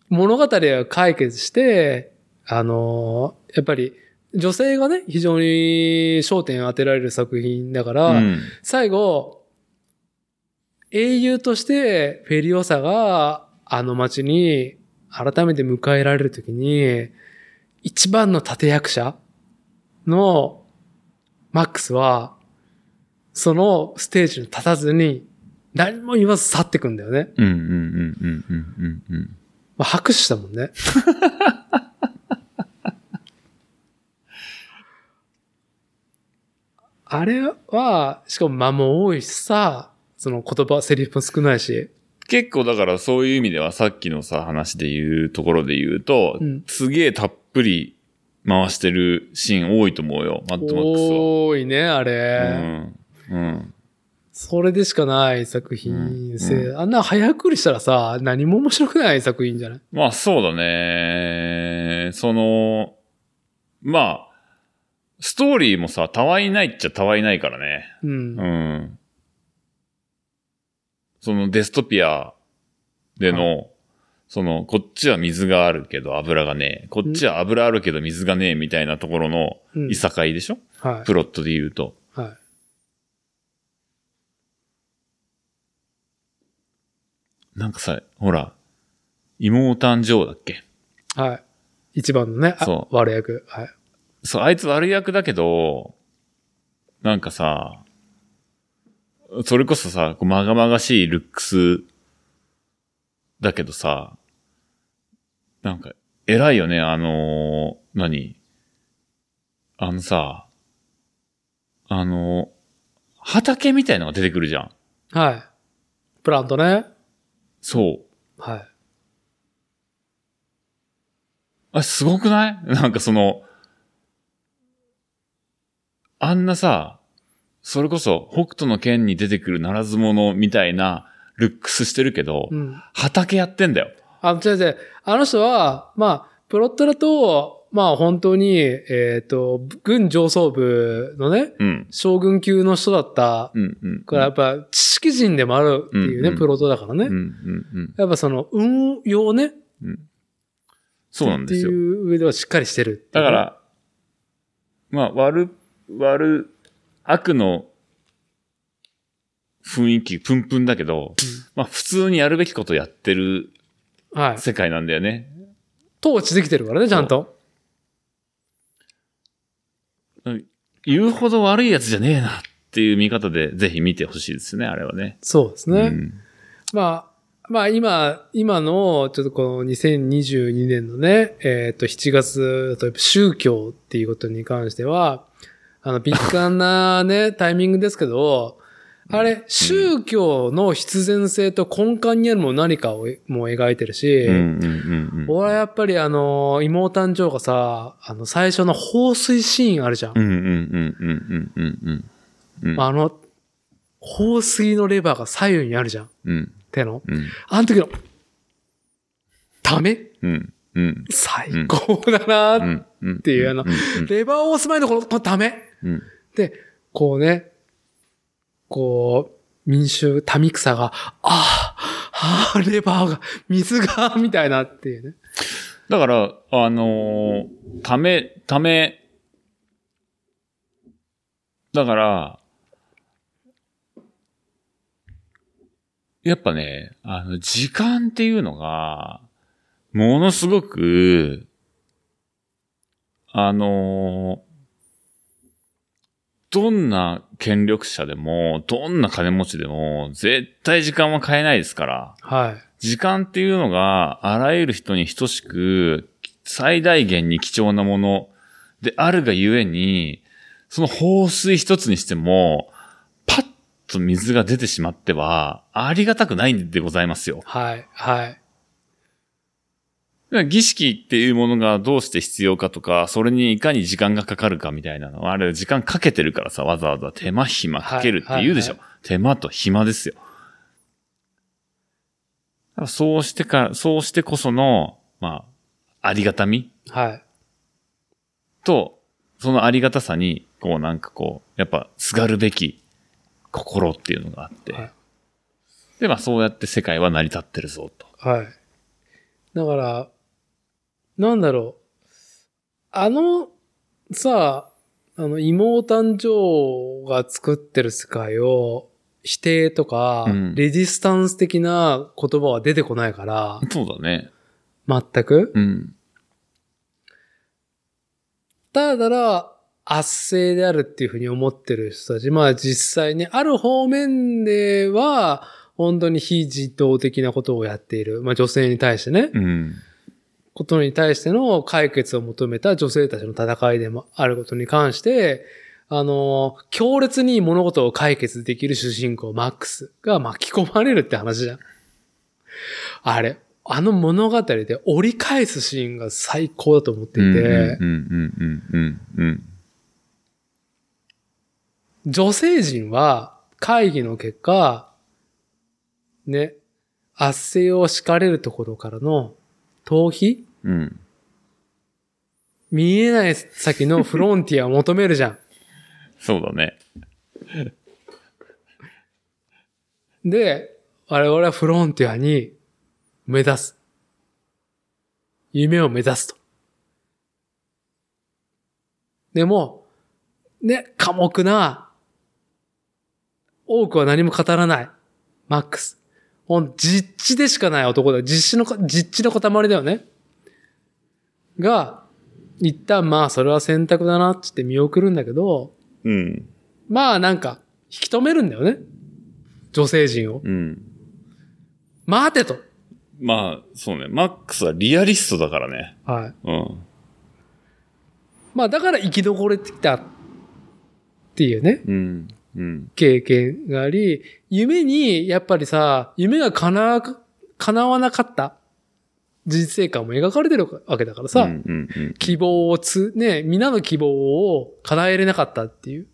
物語を解決して、あのーやっぱり、女性がね、非常に焦点を当てられる作品だから、うん。最後、英雄としてフェリオサがあの街に改めて迎えられるときに、一番の立役者のマックスは、そのステージに立たずに何も言わず去ってくんだよね。うんうんうんうんうんうんうん。まあ、拍手したもんね。(laughs) あれは、しかも間も多いしさ、その言葉、セリフも少ないし。結構だからそういう意味ではさっきのさ話で言うところで言うと、うんすげえたっぷり回してるシーン多いと思うよ、マッドマックスは。多いね、あれ。うん。うん。それでしかない作品性。うあんな早送りしたらさ、何も面白くない作品じゃない？まあそうだね。その、まあ、ストーリーもさ、たわいないっちゃたわいないからね。うん。うん。そのデストピアでの、その、こっちは水があるけど油がねえ。こっちは油あるけど水がねえみたいなところのうんいさかいでしょ、はプロットで言うと。い。はい。なんかさ、ほら、妹誕生だっけ？はい。一番のね、あそう悪役。はい。そう、あいつ悪役だけど、なんかさ、それこそさ、こうまがまがしいルックスだけどさ、なんか、偉いよね、あのー何？あのさ、あの畑みたいのが出てくるじゃん。はい。プラントね。そう。はい。あ、すごくない？(laughs) なんかその、あんなさ、それこそ北斗の剣に出てくるならず者みたいなルックスしてるけど、うん。畑やってんだよ。あの、違う違う。あの人は、まあ、プロットだと、まあ本当に、えっ、と、軍上層部のね、うん。将軍級の人だったうん、うん。から、やっぱ知識人でもあるっていうね、うんうんプロットだからね。うん、うん、うん。やっぱその、運用ね。そうなんですよって。いう上ではしっかりしてるねだか、ら、まあ、悪、悪、悪の雰囲気、プンプンだけど、まあ、普通にやるべきことやってるはい。世界なんだよね。統治できてるからね、ちゃんと。言うほど悪いやつじゃねえなっていう見方でぜひ見てほしいですね、あれはね。そうですね。うんまあ、まあ今、今の、ちょっとこの2022年のね、えっ、と、7月、宗教っていうことに関しては、あの、敏感なね、(laughs) タイミングですけど、あれ、宗教の必然性と根幹にあるもの何かをもう描いてるし。俺はやっぱりあの、妹誕生がさ、あの、最初の放水シーンあるじゃん。あの、放水のレバーが左右にあるじゃん。うん。手の。うん。あの時の、ためうん。うん。最高だなーっ。ていうあのうん。レバーを押す前のこの、このため。うん。で、こうね、こう、民衆、民草が、ああ、ああ、レバーが、水が、みたいなっていうね。だから、あのーため、ため、だから、やっぱね、あの、時間っていうのが、ものすごく、あのーどんな権力者でも、どんな金持ちでも、絶対時間は買えないですから。はい。時間っていうのがあらゆる人に等しく最大限に貴重なものであるがゆえに、その放水一つにしても、パッと水が出てしまっては、ありがたくないんでございますよ。はい。はい。儀式っていうものがどうして必要かとか、それにいかに時間がかかるかみたいなのは、あれ時間かけてるからさ、わざわざ手間暇かけるって言うでしょ。はいは手間と暇ですよ。そうしてか、そうしてこその、まあ、ありがたみ？はい。と、そのありがたさに、こうなんかこう、やっぱ、すがるべき心っていうのがあって。はいで、まあそうやって世界は成り立ってるぞと。はい。だから、なんだろう。あの、さ、あの、妹誕生が作ってる世界を否定とか、うんレジスタンス的な言葉は出てこないから、そうだね。全く？うん。ただただ、圧政であるっていうふうに思ってる人たち、まあ実際ね、ある方面では、本当に非人道的なことをやっている。まあ女性に対してね、うん。ことに対しての解決を求めた女性たちの戦いでもあることに関して、あの、強烈に物事を解決できる主人公マックスが巻き込まれるって話じゃん。あれ、あの物語で折り返すシーンが最高だと思っていて、女性陣は会議の結果、ね、圧政を敷かれるところからの逃避うん。見えない先のフロンティアを求めるじゃん。そうだね。で、我々はフロンティアに目指す。夢を目指すと。でも、ね、寡黙な、多くは何も語らない。マックス。ほん、実地でしかない男だ。実地のか、実地の塊だよね。が、一旦まあそれは選択だなってって見送るんだけど、うん。まあなんか、引き止めるんだよね。女性陣を。うん。待てと。まあ、そうね。マックスはリアリストだからね。はい。うん。まあだから生き残れてきたっていうね、うん。うん。経験があり、夢にやっぱりさ、夢が叶わ、叶わなかった人生観も描かれてるわけだからさ、うんうんうん。希望をつ、ね、皆の希望を叶えれなかったっていう。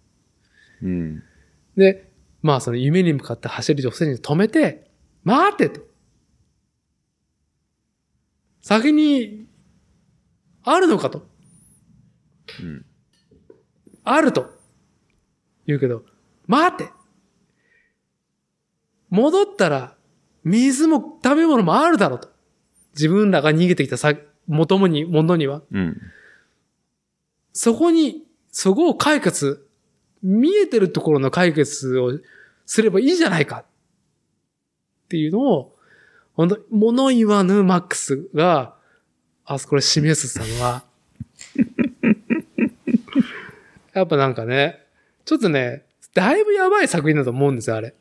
うん。で、まあその夢に向かって走る女性に止めて、待てと。先に、あるのかと。うん。あると。言うけど、待て戻ったら、水も食べ物もあるだろうと。自分らが逃げてきたさ、元もに、ものには。うん。そこに、そこを解決、見えてるところの解決をすればいいじゃないか。っていうのを、本当物言わぬマックスが、あそこで示すたのは、(laughs) やっぱなんかね、ちょっとね、だいぶやばい作品だと思うんですよ、あれ。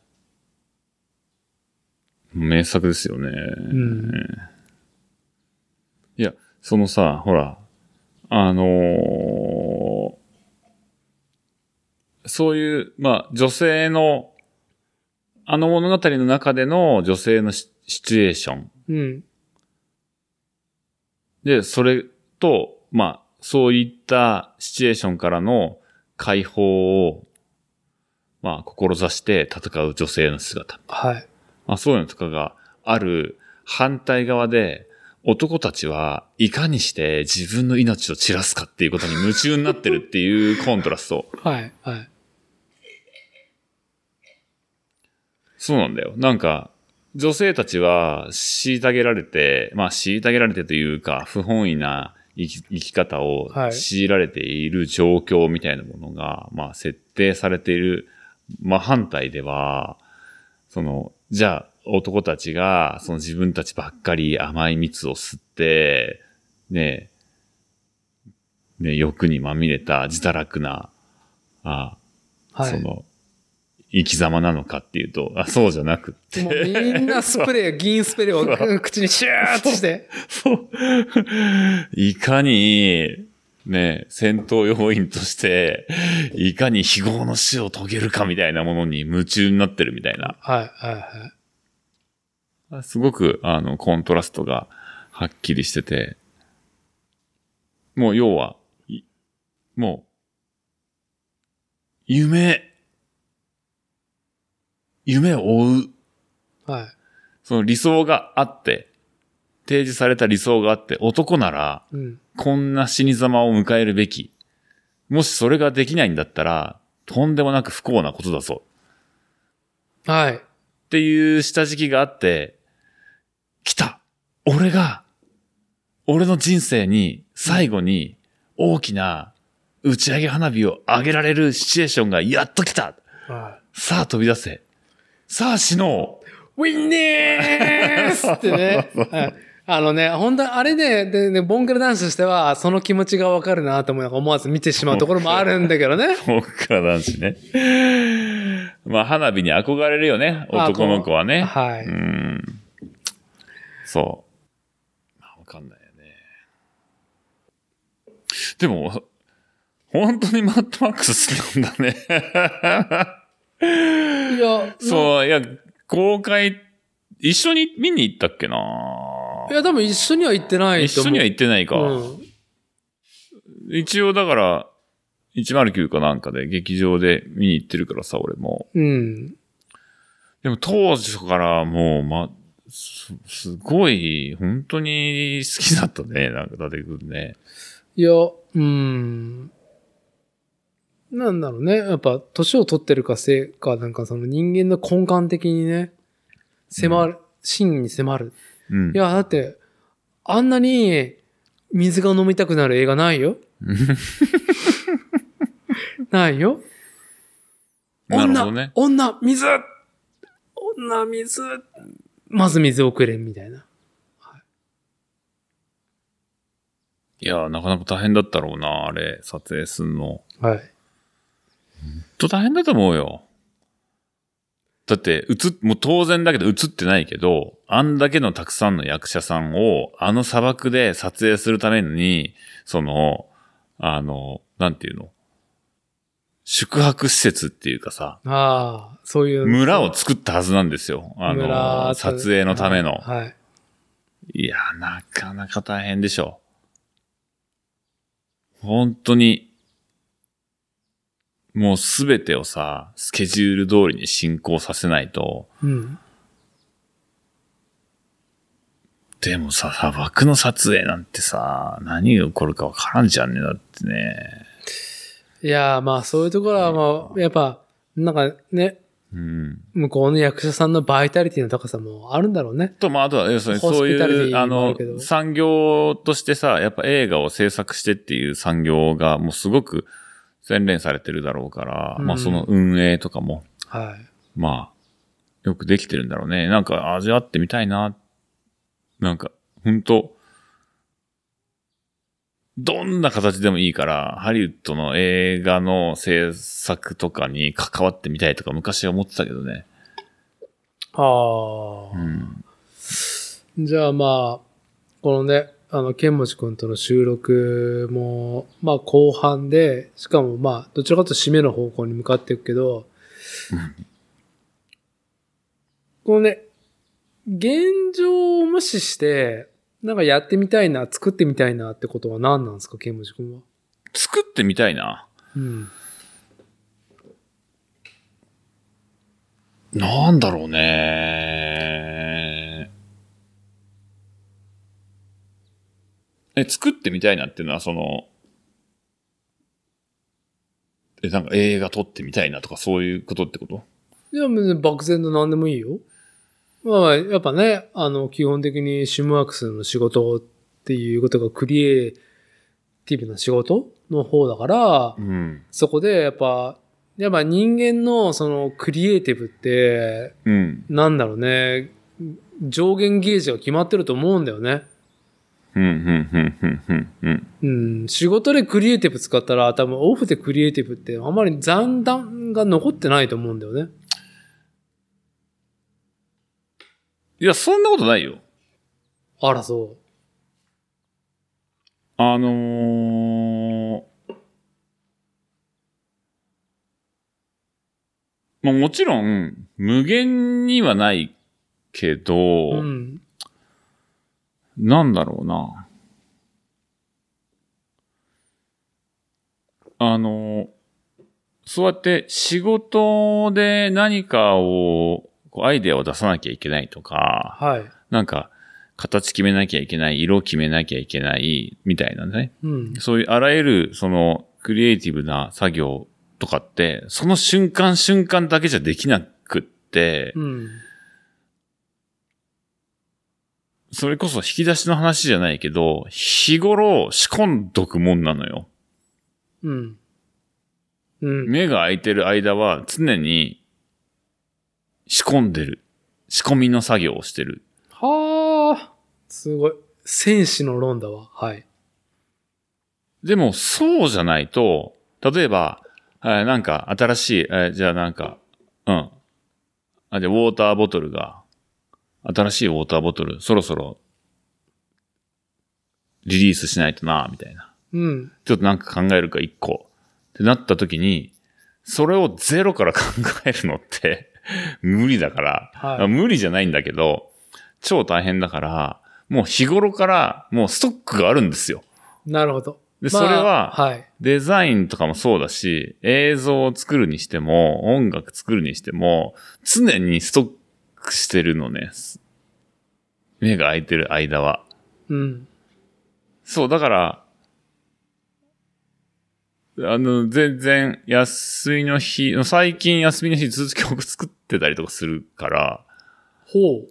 名作ですよね。うん。そのさ、ほら、あのーそういう、まあ、女性の、あの物語の中での女性のシシチュエーション。うん。で、それと、まあ、そういったシチュエーションからの解放を、まあ、志して戦う女性の姿。はい。まあ、そういうのとかがある反対側で、男たちはいかにして自分の命を散らすかっていうことに夢中になってるっていうコントラスト。(laughs) はい。はい。そうなんだよ。なんか、女性たちは虐げられて、まあ虐げられてというか、不本意な生き生き方をはい強いられている状況みたいなものが、まあ設定されている、まあ反対では、その、じゃあ男たちが、その自分たちばっかり甘い蜜を吸って、ねえ、ね欲にまみれた自堕落な、あはい。その、生き様なのかっていうと、あそうじゃなくって。もうみんなスプレー、(laughs) 銀スプレーを口にシューッとして。そう。いかに、ね、戦闘要員として、いかに非業の死を遂げるかみたいなものに夢中になってるみたいな。はい、はい、はい。すごく、あの、コントラストがはっきりしてて、もう要は、いもう、夢、夢を追うはい。その理想があって、提示された理想があって、男なら、うん。こんな死に様を迎えるべき。もしそれができないんだったら、とんでもなく不幸なことだぞ。はい。っていう下敷きがあって、来た俺が、俺の人生に最後に大きな打ち上げ花火を上げられるシチュエーションがやっと来たはさあ飛び出せ。さあ死のウィンネースってね。はいあのね、本当あれね、でね、ボンクラダンスとしては、その気持ちがわかるなと思いながら思わず見てしまうところもあるんだけどね。僕から男子ね。まあ、花火に憧れるよね、男の子はね。はい。うん。そう。まあわかんないよね。でも、本当にマッドマックス好きなんだね。いや、そう、いや、公開、一緒に見に行ったっけないや、多分一緒には行ってないと思う。一緒には行ってないか。うん。一応だから、109かなんかで劇場で見に行ってるからさ、俺も。うん。でも当時からもう、ま、す、すごい、本当に好きだったね、(laughs) なんか、伊達くんね。いや、うん。なんだろうね。やっぱ、年を取ってるかせいか、なんかその人間の根幹的にね、迫る、真に迫る。うん。いや、だって、あんなに水が飲みたくなる映画ないよ。(laughs) ないよ。なるほどね。女、水女、水まず水をくれ、みたいな。いや、なかなか大変だったろうな、あれ、撮影すんの。はい。ほんと大変だと思うよ。だって、映っ、もう当然だけど映ってないけど、あんだけのたくさんの役者さんを、あの砂漠で撮影するために、その、あの、なんていうの？宿泊施設っていうかさ、ああ、そういう。村を作ったはずなんですよ。あ村の、撮影のための。はい。いや、なかなか大変でしょ。本当に、もうすべてをさ、スケジュール通りに進行させないと、うん。でもさ、砂漠の撮影なんてさ、何が起こるかわからんじゃんね、だってね。いやー、まあそういうところはまあ、やっぱ、なんかね、うん。向こうの役者さんのバイタリティの高さもあるんだろうね。と、まあ、あとは、要するにそういう、あの産業としてさ、やっぱ映画を制作してっていう産業がもうすごく洗練されてるだろうから、うんまあその運営とかも、はい。まあ、よくできてるんだろうね。なんか味わってみたいな。なんか、ほんと、どんな形でもいいから、ハリウッドの映画の制作とかに関わってみたいとか昔は思ってたけどね。ああ、うん。じゃあまあ、このね、あの、ケンモチ君との収録も、まあ後半で、しかもまあ、どちらかというと締めの方向に向かっていくけど、このね、現状を無視して、なんかやってみたいな、作ってみたいなってことは何なんですか、ケンモチ君は？作ってみたいな？うん。なんだろうね。え、作ってみたいなっていうのは、その、え、なんか映画撮ってみたいなとかそういうことってこと？いや、別に漠然と何でもいいよ。まあまあ、やっぱね、あの、基本的にシムワークスの仕事っていうことがクリエイティブな仕事の方だから、うん。そこでやっぱ、やっぱ人間のそのクリエイティブって、うん。なんだろうね、上限ゲージが決まってると思うんだよね。うん、うん、うん、うん、うん、うん。うん、仕事でクリエイティブ使ったら多分オフでクリエイティブってあんまり残弾が残ってないと思うんだよね。いや、そんなことないよ。あら、そあのー、まあもちろん、無限にはないけど、う。うん。なんだろうな。あの、そうやって仕事で何かを、こうアイデアを出さなきゃいけないとか、はい。なんか、形決めなきゃいけない、色決めなきゃいけない、みたいなね。うん。そういうあらゆる、その、クリエイティブな作業とかって、その瞬間瞬間だけじゃできなくって、うん。それこそ引き出しの話じゃないけど、日頃仕込んどくもんなのよ。うん。うん。目が開いてる間は常に仕込んでる。仕込みの作業をしてる。はあ。すごい。戦士の論だわ。はい。でも、そうじゃないと、例えば、えーなんか新しい、えーじゃあなんか、うん。あ、じゃあウォーターボトルが、新しいウォーターボトル、そろそろ、リリースしないとな、みたいな。うん。ちょっとなんか考えるか一個。ってなった時に、それをゼロから考えるのって、無理だから、はい無理じゃないんだけど、超大変だから、もう日頃からもうストックがあるんですよ。なるほど。でそれははい。デザインとかもそうだし、映像を作るにしても、音楽作るにしても、常にストックしてるのね。目が開いてる間は。うん。そう、だから、あの、全然、休みの日、最近休みの日ずっと曲作ってたりとかするから、ほう。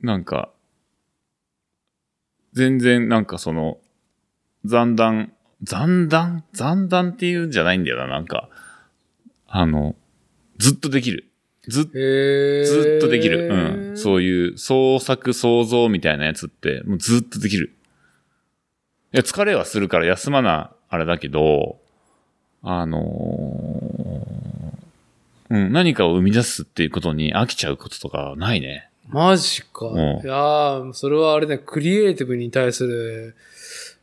なんか、全然なんかその、残弾、残弾？残弾っていうんじゃないんだよな、なんか。あの、ずっとできる。ずっ。ずっとできる。うん。そういう創作創造みたいなやつって、もうずっとできる。いや、疲れはするから休まな、あれだけど、あのーうん、何かを生み出すっていうことに飽きちゃうこととかはないね。マジか。うんいやー、それはあれね、クリエイティブに対する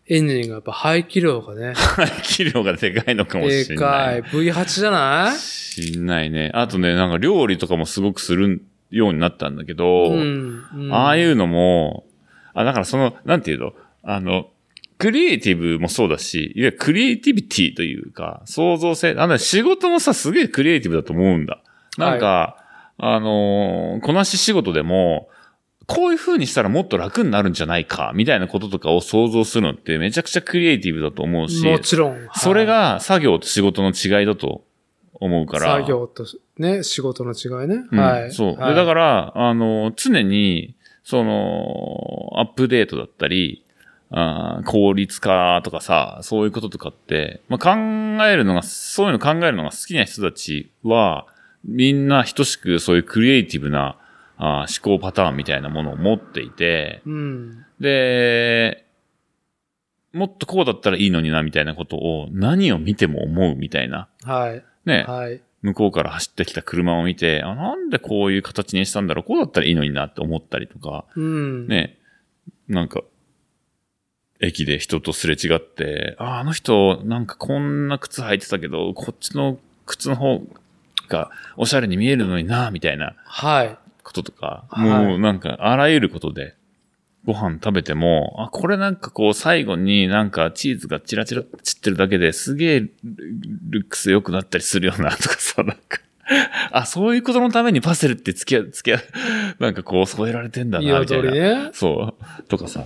エンジンがやっぱ排気量がね、(laughs) 気量がでかいのかもでしれない。かい。V8 じゃない？しんないね。あとね、なんか料理とかもすごくするようになったんだけど、うん。うんああいうのも、あ、だからその、なんていうの？あの、クリエイティブもそうだし、いわゆるクリエイティビティというか、創造性、あの、仕事もさ、すげえクリエイティブだと思うんだ。なんか、あのーこなし仕事でも、こういう風にしたらもっと楽になるんじゃないか、みたいなこととかを想像するのってめちゃくちゃクリエイティブだと思うし、もちろん。はいそれが作業と仕事の違いだと思うから。作業とね、仕事の違いね。うんはい。そう。はいで、だから、あの、常に、その、アップデートだったり、効率化とかさ、そういうこととかって、まあ、考えるのが、そういうの考えるのが好きな人たちは、みんな等しくそういうクリエイティブなあー思考パターンみたいなものを持っていて、うん。で、もっとこうだったらいいのにな、みたいなことを何を見ても思うみたいな。はい。ね。はい。向こうから走ってきた車を見て、あ、なんでこういう形にしたんだろうこうだったらいいのになって思ったりとか、うん。ね、なんか、駅で人とすれ違って、あ、あの人、なんかこんな靴履いてたけど、こっちの靴の方がおしゃれに見えるのにな、みたいなはい。こととか、はいもうなんかあらゆることで、ご飯食べても、あ、これなんかこう最後になんかチーズがチラチラ散ってるだけですげえルルックス良くなったりするよな (laughs) とかさ、なんか。あ、そういうことのためにパセルって付き合う、付き合う、なんかこう添えられてんだな、みたいな。ね。そう。とかさ。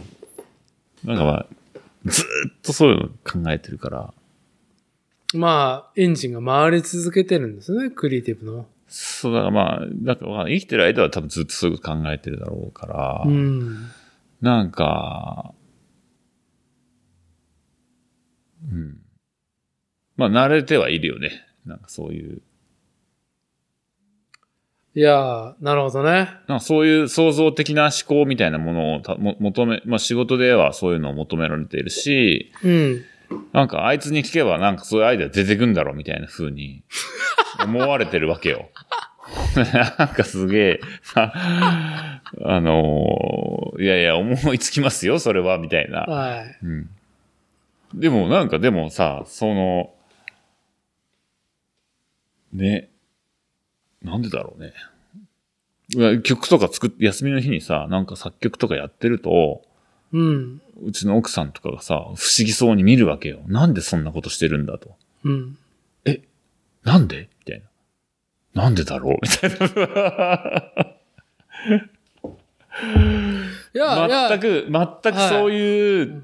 なんかまあ、ずーっとそういうの考えてるから、まあ、エンジンが回り続けてるんですね、クリエイティブの。そうだからまあ、だから生きてる間は多分ずっとそういうこと考えてるだろうから、うん。なんか、うん。まあ、慣れてはいるよね。なんかそういう。いやー、なるほどね。なんかそういう創造的な思考みたいなものをたも求め、まあ仕事ではそういうのを求められているし、うん。なんかあいつに聞けばなんかそういうアイデア出てくんだろうみたいな風に思われてるわけよ。(laughs) なんかすげえ、あ (laughs) あのーいやいや思いつきますよ、それは、みたいな。はい。うん。でも、なんかでもさ、その、ね、なんでだろうね。曲とか作って、休みの日にさ、なんか作曲とかやってると、うん。うちの奥さんとかがさ、不思議そうに見るわけよ。なんでそんなことしてるんだと。うん。なんで？みたいな。なんでだろう？みたいな。いや、いや、全く、全くそういう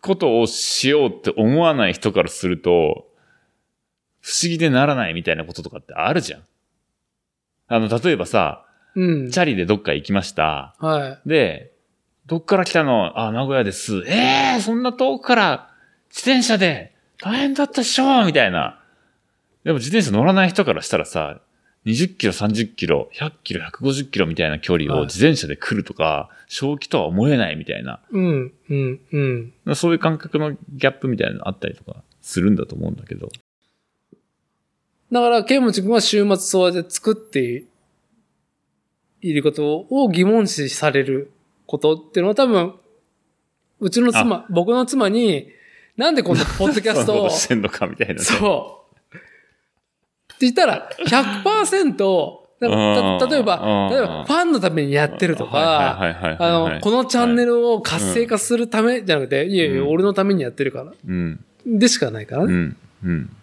ことをしようって思わない人からすると、不思議でならないみたいなこととかってあるじゃん。あの、例えばさ、うん。チャリでどっか行きました。はで、どっから来たの？あ、名古屋です。ええー、そんな遠くから自転車で大変だったっしょみたいな。でも自転車乗らない人からしたらさ、20キロ、30キロ、100キロ、150キロみたいな距離はいを自転車で来るとか、正気とは思えないみたいな、うん、うん、うん。そういう感覚のギャップみたいなのあったりとかするんだと思うんだけど。だから、ケンモチ君は週末そうやって作っていることを疑問視されることっていうのは多分、うちの妻、僕の妻に、(laughs) なんでこんなポッドキャストをしてんのかみたいなね。そう。って言ったら、100%、だからた例えばうん、例えばファンのためにやってるとか、あの、このチャンネルを活性化するためじゃなくて、いやいや、うん俺のためにやってるから。うん。でしかないからね。うん。うん。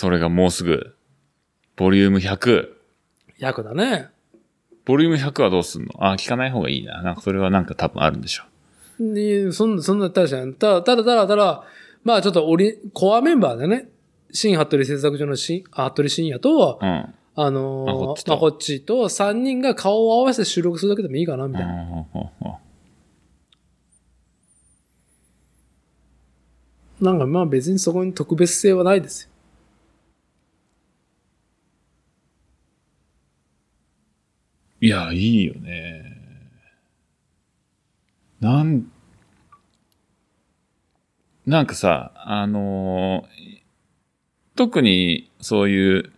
それがもうすぐ、ボリューム100。役だね。ボリューム100はどうすんの？あ、聞かない方がいいな。なんかそれはなんか多分あるんでしょ。で、そんな、そんなったらじゃん。ただ、ただ、ただ、ただ、まあちょっとオリ、コアメンバーでね、新服部製作所の新、あ服部深夜と、うん。あのまこっちとまこっちと3人が顔を合わせて収録するだけでもいいかな、みたいな。なんかまあ別にそこに特別性はないですよ。いや、いいよね。なん、なんかさ、あのー特にそういう、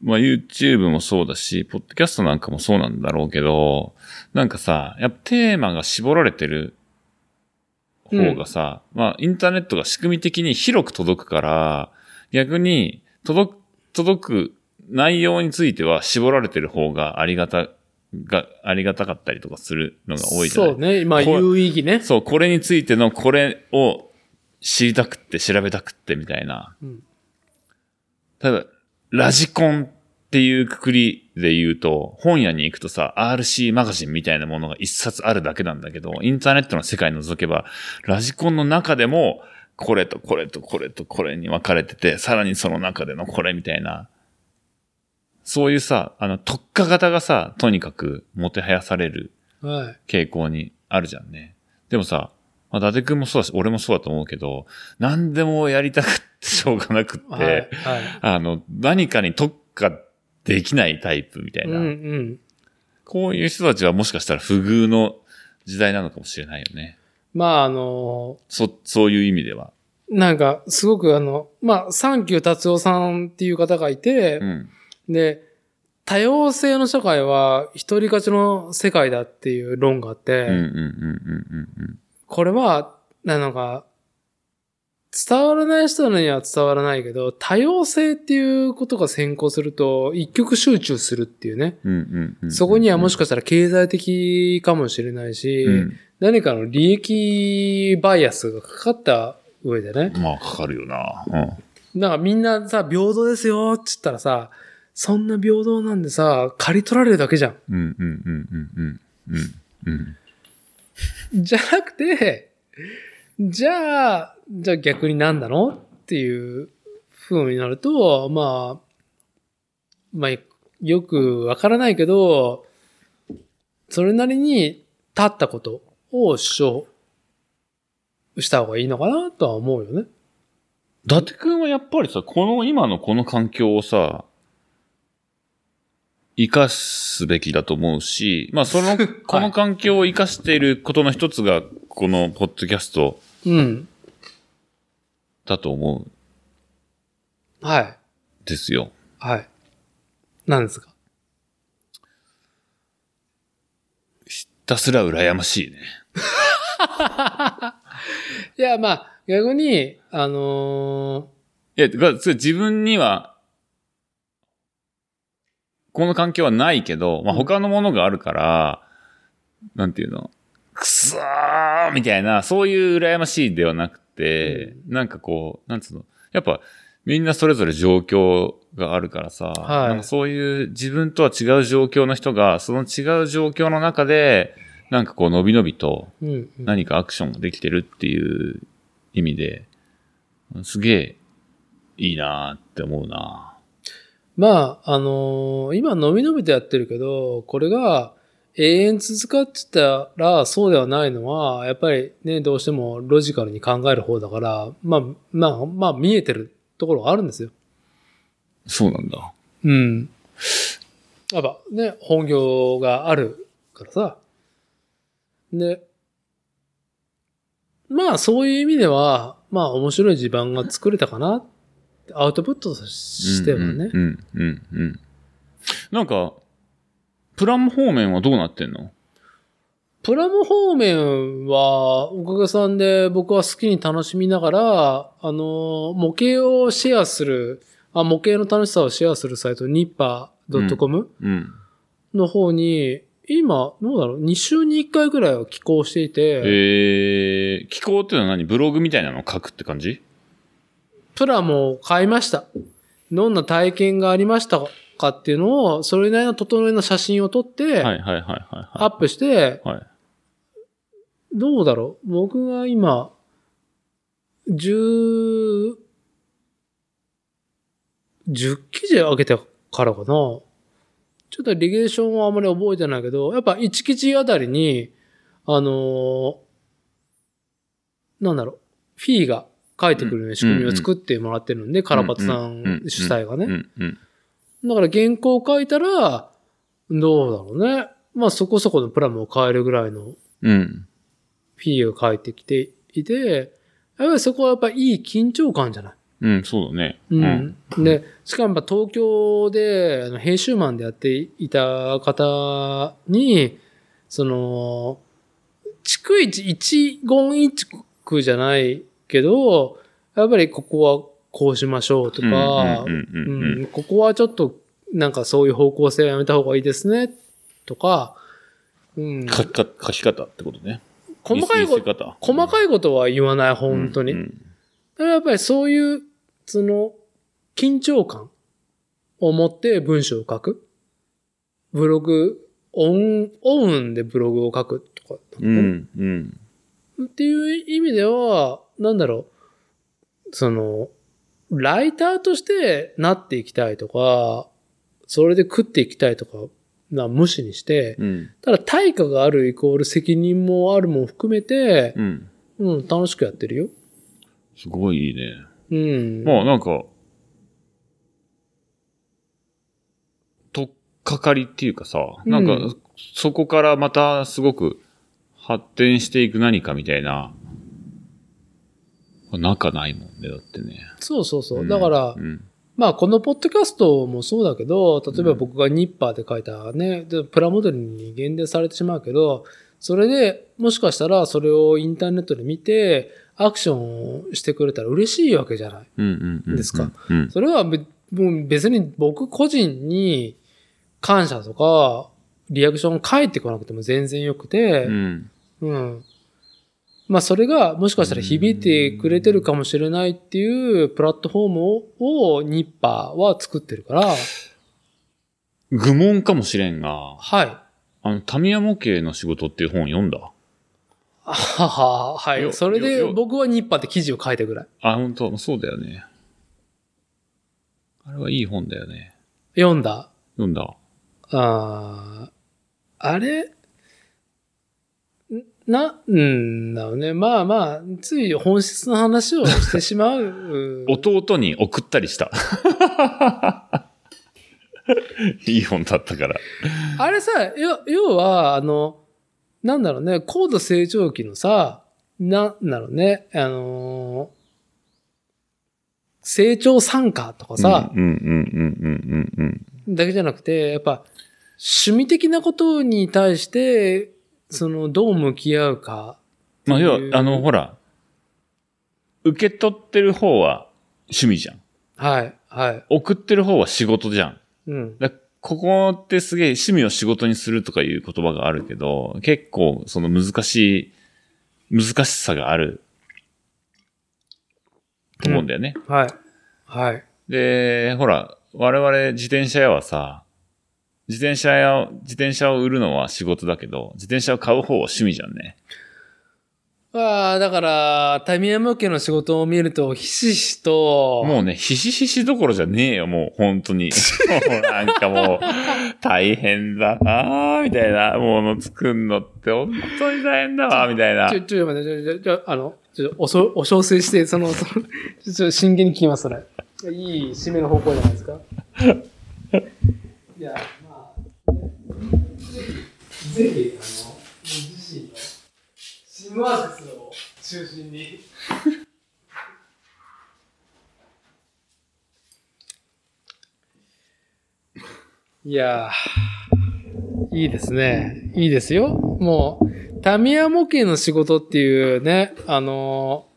まあ YouTube もそうだし、ポッドキャストなんかもそうなんだろうけど、なんかさ、やっぱテーマが絞られてる方がさ、まあインターネットが仕組み的に広く届くから、逆に届く、届く内容については絞られてる方がありがた、が、ありがたかったりとかするのが多いじゃない？そうね。まあ有意義ね。そう、これについてのこれを知りたくって調べたくってみたいな。うん例えば、ラジコンっていうくくりで言うと、本屋に行くとさ、RC マガジンみたいなものが一冊あるだけなんだけど、インターネットの世界覗けば、ラジコンの中でも、これとこれとこれとこれに分かれてて、さらにその中でのこれみたいな。そういうさ、あの、特化型がさ、とにかくもてはやされるはい。傾向にあるじゃんね。でもさ、まあ、伊達くんもそうだし、俺もそうだと思うけど、何でもやりたくってしょうがなくって、はい。はい。あの、何かに特化できないタイプみたいうんな、うん。こういう人たちはもしかしたら不遇の時代なのかもしれないよね。まああのそ、そういう意味では。なんか、すごくあの、まあ、サンキュー達夫さんっていう方がいてう、ん。で、多様性の社会は一人勝ちの世界だっていう論があって、これは、なのか、伝わらない人には伝わらないけど、多様性っていうことが先行すると、一極集中するっていうね。そこにはもしかかしたら経済的かもしれないし、うん。何かの利益バイアスがかかった上でね。まあ、かかるよな。うん。なんかみんなさ、平等ですよって言ったらさ、そんな平等なんでさ、刈り取られるだけじゃん。うんうんうんうんうん。うん。うん。じゃなくて、じゃあ、じゃあ逆に何なの？っていう風になると、まあ、まあ、よくわからないけど、それなりに立ったことを主張した方がいいのかなとは思うよね。伊達くんはやっぱりさ、この今のこの環境をさ、生かすべきだと思うし、まあその、この環境を生かしていることの一つが、このポッドキャストうん。だと思うんはい。ですよ。はい。なんですか？ひたすら羨ましいね。(laughs) いや、まあ、逆に、あのいや、自分には、この環境はないけど、まあ、うん。他のものがあるから、なんていうの、くそーみたいな、そういう羨ましいではなくて、なんかこう、なんつうの、やっぱみんなそれぞれ状況があるからさ、はい。なんかそういう自分とは違う状況の人が、その違う状況の中で、なんかこう、のびのびと。何かアクションができてるっていう意味で、すげえいいなーって思うなまあ、あのー今、のびのびとやってるけど、これが永遠続かってたらそうではないのは、やっぱりね、どうしてもロジカルに考える方だから、まあ、まあ、まあ見えてるところがあるんですよ。そうなんだ。うん。やっぱね、本業があるからさ。で、まあそういう意味では、まあ面白い地盤が作れたかな。アウトプットとしてはね。うん、うん、うん、うん。なんか、プラム方面はどうなってんの？プラム方面は、おかげさんで僕は好きに楽しみながら、あの、模型をシェアする、あ模型の楽しさをシェアするサイト、ニッパー .com うん。の方に、今、どうだろう ?2 週に1回ぐらいは寄稿していて、えー、気候っていうのは何？ブログみたいなのを書くって感じ？プラモを買いました。どんな体験がありましたかっていうのを、それなりの整えの写真を撮って、はいはいはいはいアップして、はい。はい。どうだろう？僕が今、10、10記事上げてからかな？ちょっとリゲーションはあんまり覚えてないけど、やっぱ1記事あたりに、あのーなんだろう、フィーが書いてくる仕組みを作ってもらってるんで、カラパツさうんうんん主催がね。うんうん。だから原稿を書いたら、どうだろうね。まあそこそこのプラムを変えるぐらいのうん。フィーが返ってきていて、やっぱりそこはやっぱいい緊張感じゃない？うん、そうだね。うん。で、しかもやっぱ東京で、あの、編集マンでやっていた方に、その、逐一一言一句じゃないけど、やっぱりここはこうしましょうとか、うんうんうんうんうんここはちょっとなんかそういう方向性はやめた方がいいですね、とか、うん、書きか書き方ってことね。細かいこ見せ方細かいことは言わない、本当に。うんだからやっぱりそういう、その、緊張感を持って文章を書く。ブログ、音、音でブログを書くとか、うん。うん。っていう意味では、なんだろう、その、ライターとしてなっていきたいとか、それで食っていきたいとか、な無視にして、うん。ただ対価があるイコール責任もあるも含めて、うん。うん、楽しくやってるよ。すごいいいね。うん。まあなんか、とっかかりっていうかさ、なんかうんそこからまたすごく発展していく何かみたいな、仲ないもんね、だってね。そうそうそう。んだから、うん。まあこのポッドキャストもそうだけど、例えば僕がニッパーで書いたね、でプラモデルに限定されてしまうけど、それでもしかしたらそれをインターネットで見て、アクションをしてくれたら嬉しいわけじゃない。ですか。うん。それはべもう別に僕個人に感謝とか、リアクション返ってこなくても全然よくて、うん。うん。まあそれがもしかしたら響いてくれてるかもしれないっていうプラットフォームををニッパーは作ってるから、愚問かもしれんが、はい。あの、タミヤ模型の仕事っていう本読んだ？あはは、はよい。それで僕はニッパーって記事を書いたぐらい。あ、本当そうだよね。あれはいい本だよね。読んだ。読んだ。あーあれ？んな、うんだろうね。まあまあ、つい本質の話をしてしまう。(laughs) 弟に送ったりした。(laughs) いい本だったから。あれさ、要要は、あの、なんだろうね、高度成長期のさ、なんだろうね、あのー成長参加とかさ、うんうんうんうんうんうんだけじゃなくて、やっぱ、趣味的なことに対して、その、どう向き合うか。まあ、要はあの、ほら、受け取ってる方は趣味じゃん。はい、はい。送ってる方は仕事じゃん。うん。だここってすげえ趣味を仕事にするとかいう言葉があるけど、結構その難しい、難しさがあると思うんだよね。はい。はい。で、ほら、我々自転車屋はさ、自転車屋を、自転車を売るのは仕事だけど、自転車を買う方は趣味じゃんね。ああ、だから、タミヤ向けの仕事を見ると、ひしひしと、もうね、ひしひしどころじゃねえよ、もう、本当に。(laughs) もうなんかもう、大変だなぁ、みたいなもの作んのって、本当に大変だわ、みたいなち。ょ、ちょ、待って、ちょ、ちょ、あの、ちょ、おそ、お小水して、その、その、ちょ、ちょ、真剣に聞きます、それ。いい締めの方向じゃないですか。(laughs) いや、ぜひ、あの、自身の、チームワークスを中心に。(laughs) いやー、いいですね。いいですよ。もう、タミヤ模型の仕事っていうね、あのー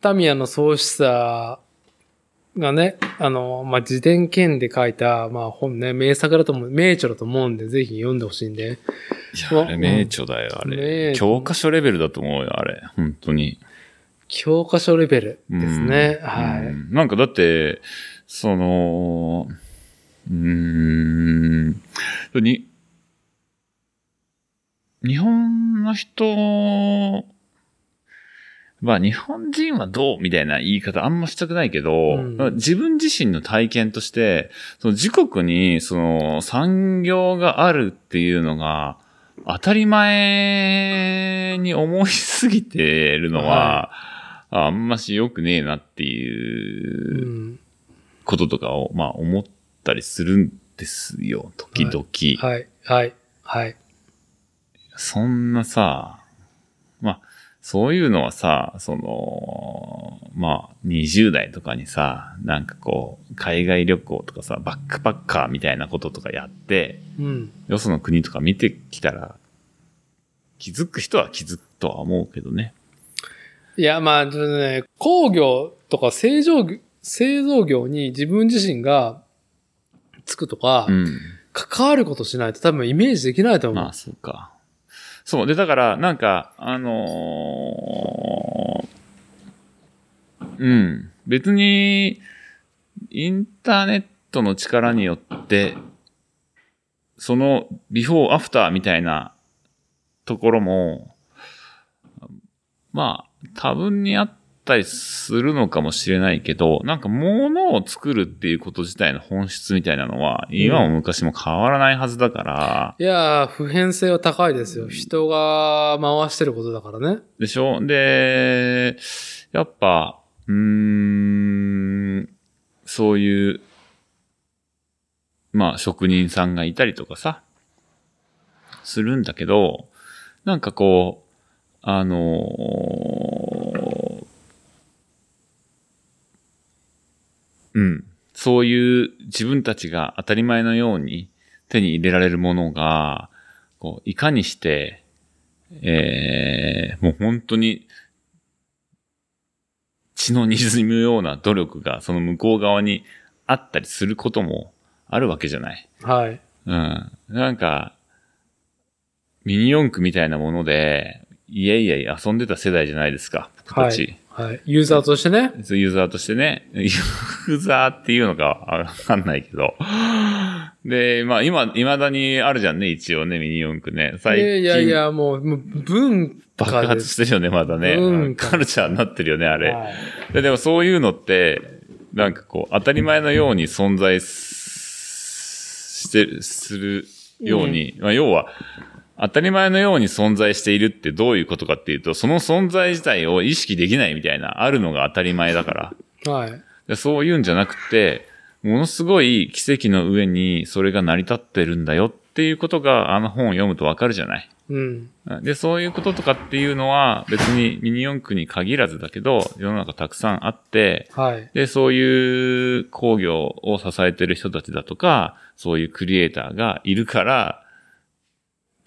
タミヤの創始者がね、あのーまあ、自伝剣で書いた、まあ、本ね、名作だと思う、名著だと思うんで、ぜひ読んでほしいんで。いや、あれ、名著だよ、あ名れ。著教科書レベルだと思うよ、あれ。本当に。教科書レベルですね。うんはい。うんなんかだって、その、うーん、に、日本の人まあ日本人はどうみたいな言い方あんましたくないけど、うん自分自身の体験として、その自国にその産業があるっていうのが当たり前に思いすぎてるのは、あんまし良くねえなってう。いうんこととかを、まあ思ったりするんですよ、時々。はい。はい。はい。そんなさ、まあ、そういうのはさ、その、まあ、20代とかにさ、なんかこう、海外旅行とかさ、バックパッカーみたいなこととかやって、うん。よその国とか見てきたら、気づく人は気づくとは思うけどね。いや、まあ、ちょっとね、工業とか製造業、製造業に自分自身がつくとか、うん。関わることしないと多分イメージできないと思う。まあ、そうか。そう。で、だから、なんか、あのーうん。別に、インターネットの力によって、その、ビフォーアフターみたいなところも、まあ、多分にあったりするのかもしれないけど、なんか物を作るっていうこと自体の本質みたいなのは、今も昔も変わらないはずだから、いやー、普遍性は高いですよ。人が回してることだからね。でしょ？で、やっぱ、うーん、そういう、まあ職人さんがいたりとかさ、するんだけど、なんかこう、あのーうん、そういう自分たちが当たり前のように手に入れられるものが、こう、いかにして、えー、もう本当に血の滲むような努力がその向こう側にあったりすることもあるわけじゃない。はい。うん。なんか、ミニ四駆みたいなもので、いえいえ遊んでた世代じゃないですか、僕たち。はい。はい。ユーザーとしてね。ユーザーとしてね、ユーザーっていうのかわかんないけど。で、まあ今、未だにあるじゃんね、一応ね、ミニ四駆ね。い最近。やいやいや、もう、もう文爆。発してるよね、まだね。うんカルチャーになってるよね、あれ。はいででもそういうのって、なんかこう、当たり前のように存在すして、するように、まあ要は、当たり前のように存在しているってどういうことかっていうと、その存在自体を意識できないみたいな、あるのが当たり前だから。はい。でそういうんじゃなくて、ものすごい奇跡の上にそれが成り立ってるんだよっていうことが、あの本を読むとわかるじゃない。うん。で、そういうこととかっていうのは別にミニ四駆に限らずだけど、世の中たくさんあって、はい。で、そういう工業を支えてる人たちだとか、そういうクリエイターがいるから、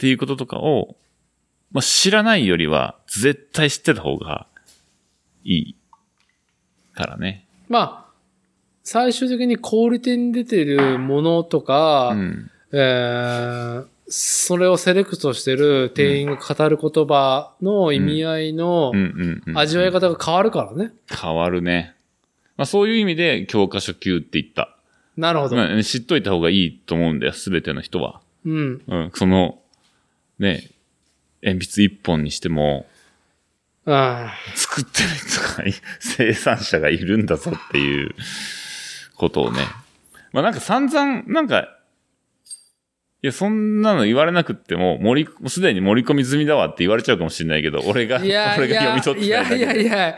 っていうこととかを、まあ、知らないよりは絶対知ってた方がいいからね。まあ、最終的に小売店に出てるものとか、うん。えーそれをセレクトしてる店員が語る言葉の意味合いの。味わい方が変わるからね。変わるね。まあ、そういう意味で教科書級って言った。なるほど。まあ知っといた方がいいと思うんだよ、すべての人は。うん。うん、その、ね、鉛筆一本にしても、あ作ってる人がい、生産者がいるんだぞっていうことをね。まあなんか散々、なんか、いや、そんなの言われなくっても、盛り、もうすでに盛り込み済みだわって言われちゃうかもしれないけど、俺が、いや俺いや、が読み取っていやいやいや、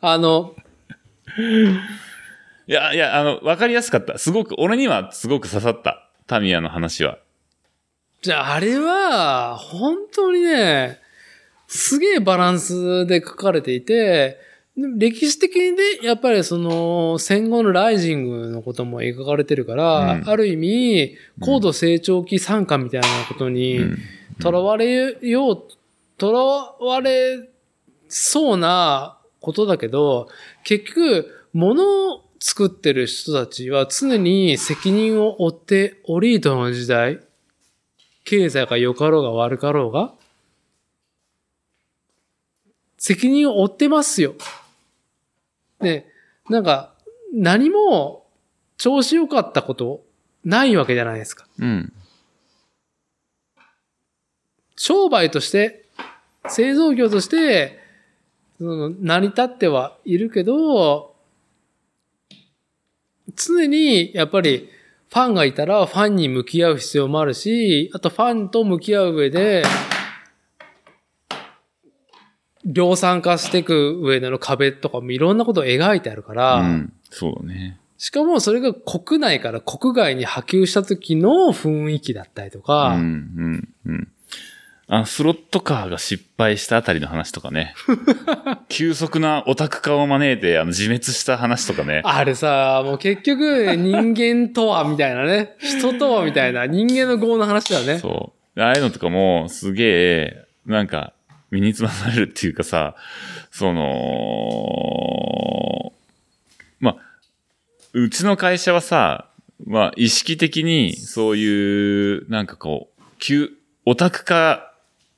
あの、いや、いや、あの、わかりやすかった。すごく、俺にはすごく刺さった。タミヤの話は。じゃあ、あれは、本当にね、すげえバランスで書かれていて、歴史的にね、やっぱりその、戦後のライジングのことも描かれてるから、うんある意味、高度成長期参加みたいなことに、うん。囚われよう、囚われそうなことだけど、結局、物を作ってる人たちは常に責任を負って、オリートの時代、経済が良かろうが悪かろうが、責任を負ってますよ。で、なんか、何も調子良かったことないわけじゃないですか。うん。商売として、製造業として、その成り立ってはいるけど、常にやっぱりファンがいたらファンに向き合う必要もあるし、あとファンと向き合う上で、量産化していく上での壁とかもいろんなことを描いてあるから、うん。そうだね。しかもそれが国内から国外に波及した時の雰囲気だったりとか、うん、うん、うん。あの、スロットカーが失敗したあたりの話とかね。(laughs) 急速なオタク化を招いて、あの、自滅した話とかね。あれさ、もう結局、人間とはみたいなね。人とはみたいな、人間の業の話だよね。そう。ああいうのとかも、すげえ、なんか、身につまされるっていうかさ、その、まあ、うちの会社はさ、まあ、意識的に、そういう、なんかこう、急、オタク化、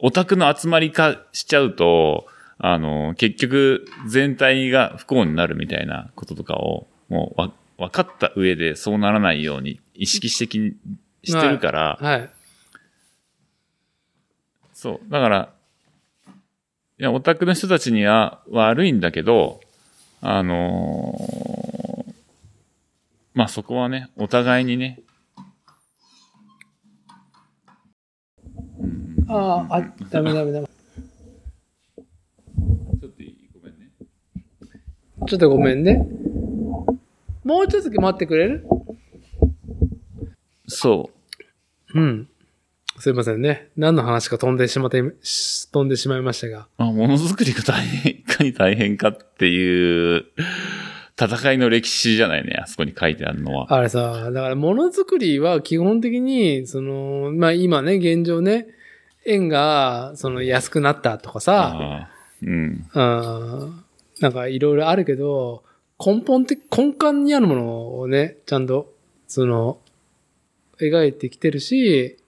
オタクの集まり化しちゃうと、あの、結局、全体が不幸になるみたいなこととかを、もうわ、分かった上でそうならないように意識的にしてるから、はい。そう。だから、いや、オタクの人たちには悪いんだけど、あのーまあそこはね、お互いにね、ああ、あ、ダメダメダメ。ちょっといいごめんね。ちょっとごめんね。もうちょっと待ってくれる？そう。うん。すいませんね。何の話か飛んでしまって、し飛んでしまいましたが。あ、ものづくりが大変、いかに大変かっていう、戦いの歴史じゃないね、あそこに書いてあるのは。あれさ、だからものづくりは基本的に、その、まあ今ね、現状ね、円が、その安くなったとかさ、うん。うんなんかいろいろあるけど、根本的、根幹にあるものをね、ちゃんと、その、描いてきてるし、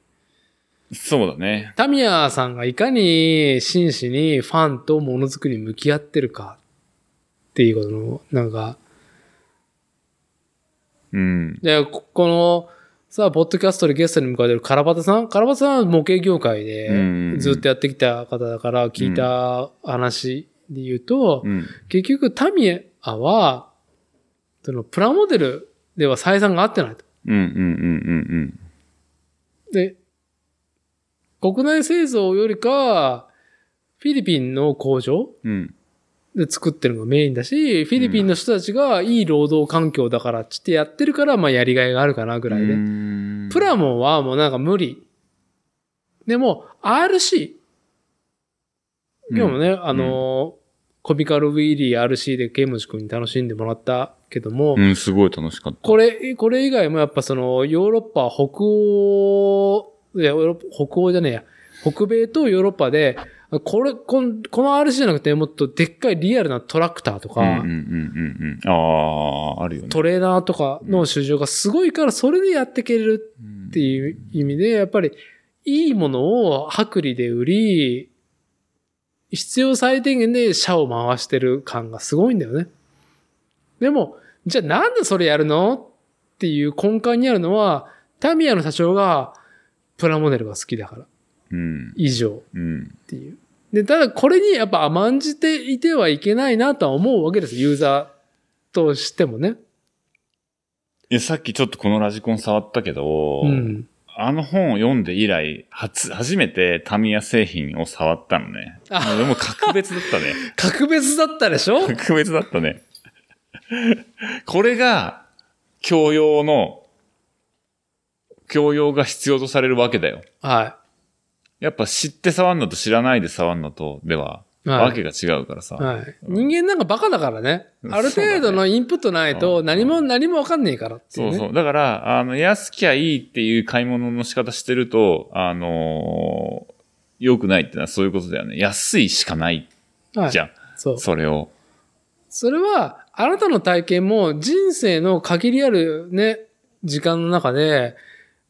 そうだね。タミヤさんがいかに真摯にファンとものづくりに向き合ってるかっていうことの、なんか、うん。で、ここの、さあ、ポッドキャストでゲストに迎えてるカラバタさんカラバタさんは模型業界うんでずっとやってきた方だから聞いた話で言うと、うん。結局タミヤは、そのプラモデルでは採算が合ってないと。うんうんうんうんで、国内製造よりか、フィリピンの工場うん。うん。で作ってるのがメインだし、フィリピンの人たちがいい労働環境だからっつってやってるから、まあやりがいがあるかなぐらいで。でプラモンはもうなんか無理。でも、RC。今日もね、あのーコミカルウィーリー RC でケイモチ君に楽しんでもらったけども、うん、すごい楽しかった。これ、これ以外もやっぱその、ヨーロッパ、北欧、いや、ヨーロッパ北欧じゃねえや、北米とヨーロッパで、これ、このこの RC じゃなくて、もっとでっかいリアルなトラクターとか、うんうんうんうんうん。ああ、あるよね。トレーナーとかの市場がすごいから、それでやっていけるうんっていう意味で、やっぱり、いいものを薄利で売り、必要最低限で社を回してる感がすごいんだよね。でも、じゃあなんでそれやるのっていう根幹にあるのは、タミヤの社長がプラモデルが好きだから、うん。以上うん。っていう。で、ただこれにやっぱ甘んじていてはいけないなとは思うわけです。ユーザーとしてもね。いや、さっきちょっとこのラジコン触ったけど、うん。あの本を読んで以来、初、初めてタミヤ製品を触ったのね。あでも格別だったね。(laughs) 格別だったでしょ？格別だったね。これが、教養の、教養が必要とされるわけだよ。はやっぱ知って触るのと知らないで触るのと、では、い。はいわけが違うからさ。はい。人間なんかバカだからね。うんある程度のインプットないとうん何も何もわかんねえからっていね。そううそう。だから、あの、安きゃいいっていう買い物の仕方してると、あのー良くないってのはそういうことだよね。安いしかないはい。じゃん。そう。それを。それは、あなたの体験も人生の限りあるね、時間の中で、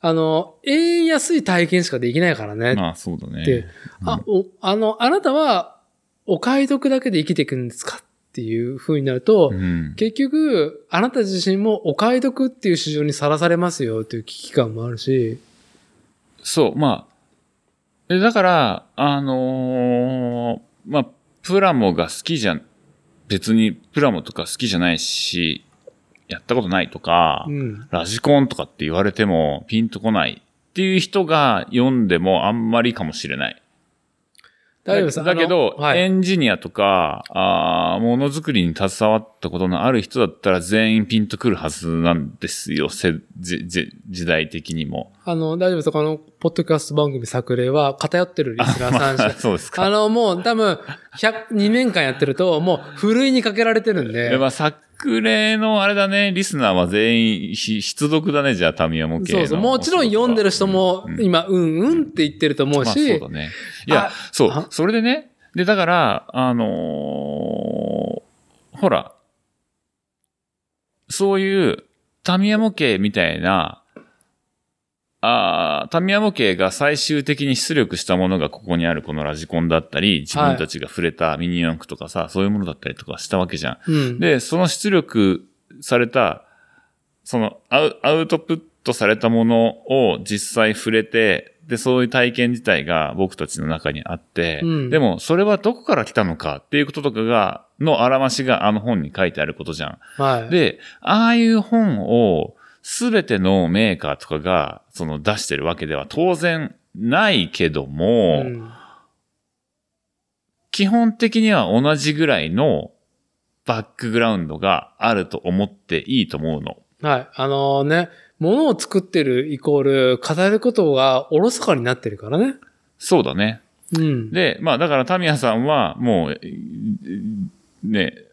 あの、永遠安い体験しかできないからね。まあ、そうだね。で、あ、お、あの、あなたはお買い得だけで生きていくんですかっていう風になると、うん。結局、あなた自身もお買い得っていう市場にさらされますよという危機感もあるし、そう、まあ。えだから、あのーまあ、プラモが好きじゃん、別にプラモとか好きじゃないし、やったことないとか、うん。ラジコンとかって言われてもピンとこないっていう人が読んでもあんまりかもしれない。大丈夫です。だだけど、はい。エンジニアとか、あーものづくりに携わったことのある人だったら全員ピンとくるはずなんですよ、せじじ時代的にも。あの、大丈夫です。この、ポッドキャスト番組作例は偏ってるリスナーさんしか (laughs) そうですか。あの、もう多分、100、2年間やってると、もう、ふるいにかけられてるんで。やっぱ作例のあれだね、リスナーは全員ひ必読だね、じゃあ、タミヤ模型の。そうそう。もちろん読んでる人もう、ん今、うんうんって言ってると思うまあそうしだ、ね。いやあ、そうあ？それでね、で、だから、あのーほら、そういうタミヤ模型みたいな、あータミヤ模型が最終的に出力したものがここにあるこのラジコンだったり、自分たちが触れたミニ四駆とかさ、そういうものだったりとかしたわけじゃん。うん。で、その出力された、そのアウアウトプットされたものを実際触れて、で、そういう体験自体が僕たちの中にあって、うんでも、それはどこから来たのかっていうこととかが、のあらましがあの本に書いてあることじゃん。はい。で、ああいう本をすべてのメーカーとかが、その出してるわけでは当然ないけども、うん基本的には同じぐらいのバックグラウンドがあると思っていいと思うの。はい。あのね、物を作ってるイコール、語ることがおろそかになってるからね。そうだね。うん。で、まあだからタミヤさんはもう、えーね、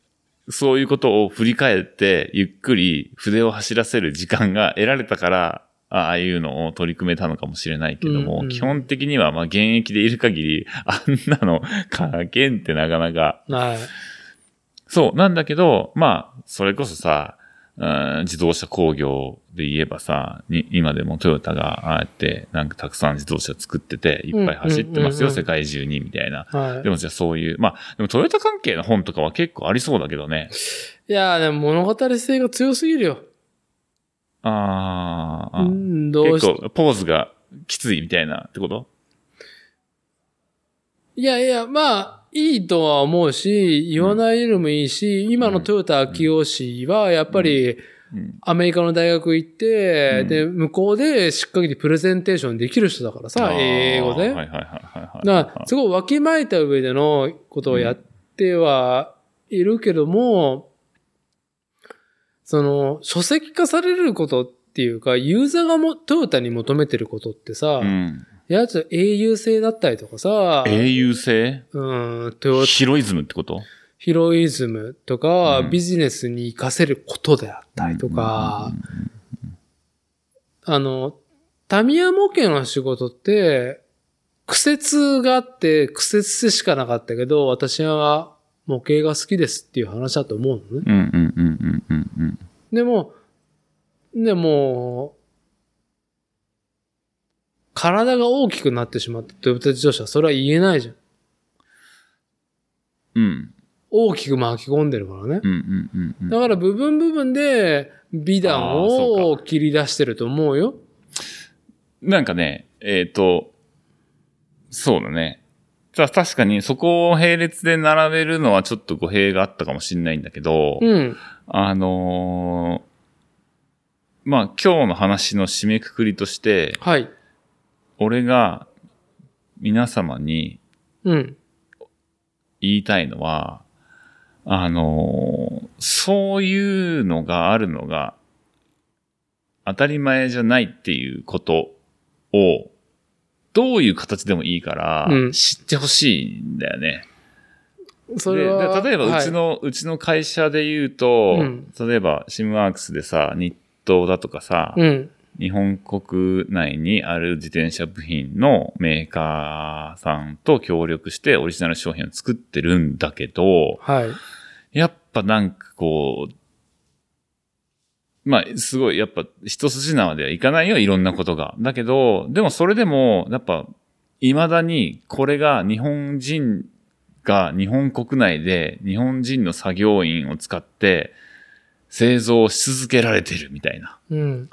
そういうことを振り返って、ゆっくり筆を走らせる時間が得られたから、ああいうのを取り組めたのかもしれないけども、うんうん基本的にはまあ現役でいる限り、あんなの書けんってなかなかはい。そう、なんだけど、まあ、それこそさ、うん自動車工業で言えばさ、に今でもトヨタがああやって、なんかたくさん自動車作ってて、いっぱい走ってますよ、うんうんうんうん世界中に、みたいな。はいで。もじゃあそういう、まあ、でもトヨタ関係の本とかは結構ありそうだけどね。いやー、でも物語性が強すぎるよ。あーあ、うん、どうし結構ポーズがきついみたいなってこと？いやいや、まあ、いいとは思うし、言わないでもいいし、今のトヨタ秋吉氏は、やっぱり、うん。アメリカの大学行って、うんで、向こうでしっかりプレゼンテーションできる人だからさ、英語で。はいはいはいはいはい。すごいわきまえた上でのことをやってはいるけども、その、書籍化されることっていうか、ユーザーがもトヨタに求めてることってさ、うん。やつ英雄性だったりとかさ、英雄性？うん、トヨタヒロイズムってこと？ヒロイズムとか、うんビジネスに活かせることであったりとか、あの、タミヤ模型の仕事って、苦節があって、苦節でしかなかったけど、私は模型が好きですっていう話だと思うのね。うんうんうんうんうんうん。でも、でも、体が大きくなってしまったトヨタ自動車はそれは言えないじゃん。うん。大きく巻き込んでるからね。うんうんうんうん。だから部分部分で美談を切り出してると思うよ。なんかね、えっ、と、そうだね。た確かにそこを並列で並べるのはちょっと語弊があったかもしれないんだけど、うん。あのーまあ今日の話の締めくくりとして、はい。俺が皆様にうん。言いたいのは、あのーそういうのがあるのが当たり前じゃないっていうことを、どういう形でもいいからうん知ってほしいんだよね。でそれは。で例えばうちの、うちの会社で言うと、うん例えばシムワークスでさ、日東だとかさ、はい、うん。日本国内にある自転車部品のメーカーさんと協力してオリジナル商品を作ってるんだけど、はい。やっぱなんかこう、まあ、すごい、やっぱ一筋縄ではいかないよ、いろんなことが。だけど、でもそれでも、やっぱ、未だにこれが日本人が日本国内で日本人の作業員を使って製造し続けられてるみたいなうん。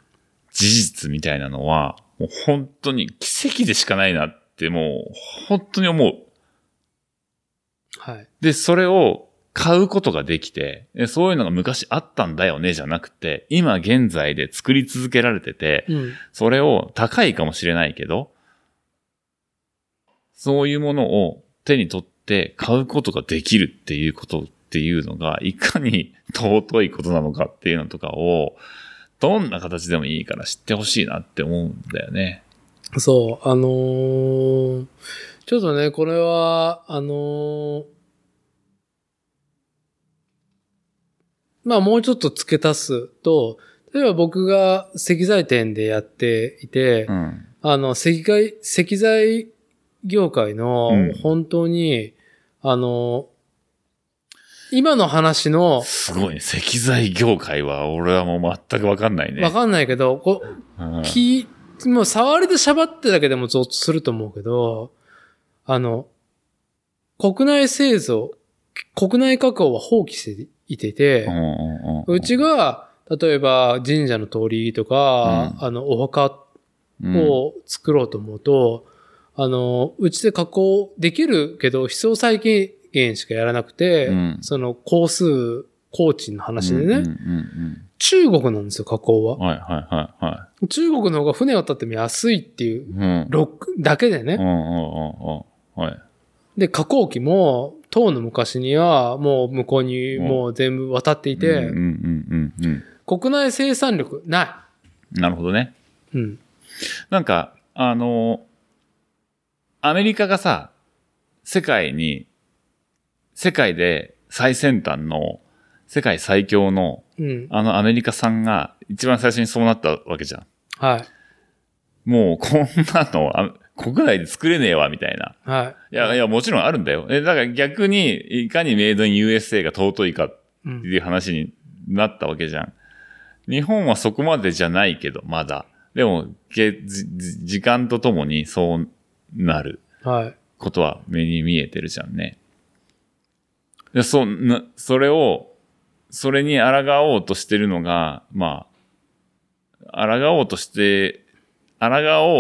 事実みたいなのは、もう本当に奇跡でしかないなってもう本当に思う。はい。で、それを買うことができて、えそういうのが昔あったんだよね、じゃなくて、今現在で作り続けられてて、うん。それを高いかもしれないけど、そういうものを手に取って買うことができるっていうことっていうのが、いかに尊いことなのかっていうのとかを、どんな形でもいいから知ってほしいなって思うんだよね。そう、あのーちょっとね、これは、あのーまあもうちょっと付け足すと、例えば僕が石材店でやっていて、うん。あの、石材、石材業界のうん本当に、あの、今の話の、すごいね。石材業界は俺はもう全くわかんないね。わかんないけど、こうんき、もう触りで喋ってだけでもゾッとすると思うけど、あの、国内製造、国内加工は放棄していてて、うんうんうんうちが、例えば神社の鳥居とか、うんあの、お墓うんを作ろうと思うと、あの、うちで加工できるけど、必要最低限しかやらなくて、うんその工数、工賃の話でね、うんうんうん中国なんですよ、加工はうん。はいはいはいは中国の方が船を立っても安いっていうい。うん。ロックだけでね。うんうんうんうん。はい。で、加工機も、当の昔には、もう向こうにうんもう全部渡っていて、うんうんうんうん国内生産力なうん。なるほどね。い。うん。なんか、あの、アメリカがさ、世界に、世界で最先端の、世界最強の、うん。あのアメリカさんが一番最初にそうなったわけじゃん。はい。もうこんなのあ国内で作れねえわ、みたいな。はいや、いや、もちろんあるんだよ。え、だから逆に、いかにメイドイン USA が尊いかっい。うんていう話になったわけじゃん。日本はそこまでじゃないけど、まだ。でも、けじじ時間とともにそうなるはい。ことは目に見えてるじゃんね。でそな、それを、それに抗おうとしてるのが、まあ、抗おうとして、抗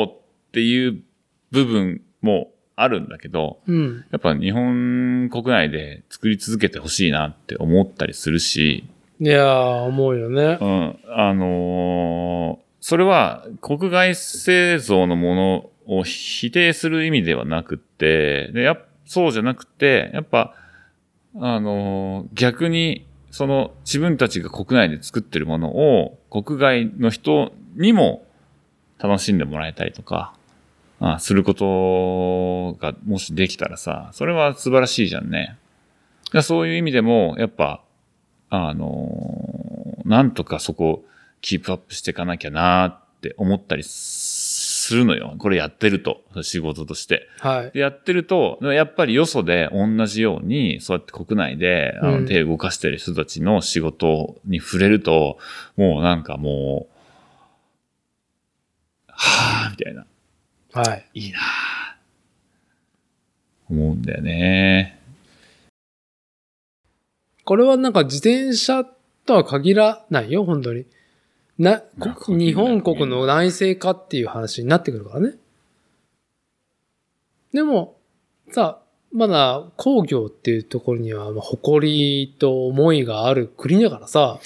おうっていう部分もあるんだけど、うん。やっぱ日本国内で作り続けてほしいなって思ったりするし、いやー、思うよねう。ん、あのーそれは国外製造のものを否定する意味ではなくって、でやっそうじゃなくて、やっぱ、あの逆に、その自分たちが国内で作ってるものを国外の人にも楽しんでもらえたりとか、あすることがもしできたらさ、それは素晴らしいじゃんね。そういう意味でも、やっぱ、あのなんとかそこ、キープアップしていかなきゃなーって思ったりするのよ。これやってると、仕事として。はい。でやってると、やっぱりよそで同じように、そうやって国内であうんの手を動かしてる人たちの仕事に触れると、もうなんかもう、はぁ、みたいな。はい。いいなぁ思うんだよね。これはなんか自転車とは限らないよ、本当に。な、日本国の内政化っていう話になってくるからね。でも、さ、まだ工業っていうところには、まあ誇りと思いがある国だからさ、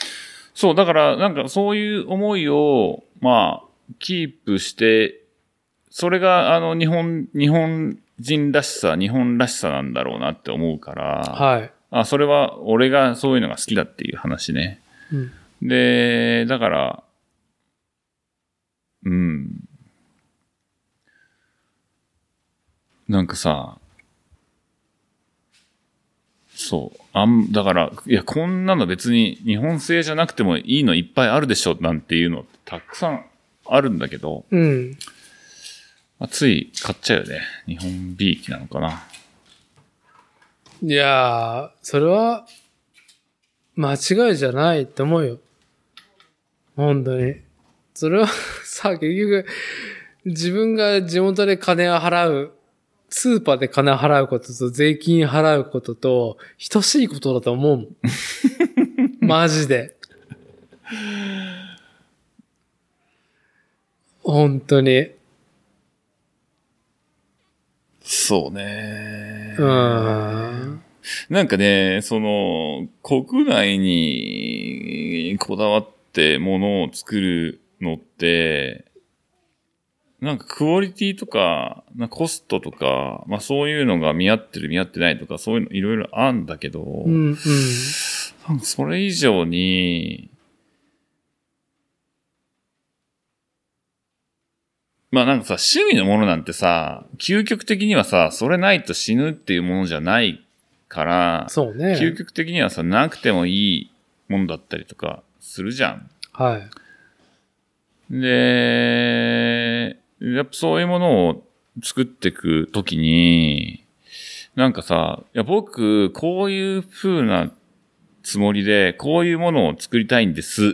そう、だから、なんかそういう思いを、まあ、キープして、それが、あの、日本、日本人らしさ、日本らしさなんだろうなって思うから、はい。あ、それは俺がそういうのが好きだっていう話ね。うん。で、だから、うん。なんかさ、そう。あん、だから、いや、こんなの別に日本製じゃなくてもいいのいっぱいあるでしょ、なんていうのたくさんあるんだけど、うん。まあ、つい買っちゃうよね。日本美意気なのかな。いやー、それは、間違いじゃないと思うよ。本当に。それは (laughs) さ、結局、自分が地元で金を払う、スーパーで金を払うことと税金払うことと、等しいことだと思うもん。(laughs) マジで。本当に。そうね。うん。なんかね、その、国内にこだわってものを作るのって、なんかクオリティとか、なコストとか、まあそういうのが見合ってる見合ってないとか、そういうのいろいろあるんだけど、うん、うん。なんかそれ以上に、まあなんかさ、趣味のものなんてさ、究極的にはさ、それないと死ぬっていうものじゃないから、そうね。究極的にはさ、なくてもいいものだったりとかするじゃん。はい。で、やっぱそういうものを作っていくときに、なんかさ、いや僕、こういう風なつもりで、こういうものを作りたいんですっ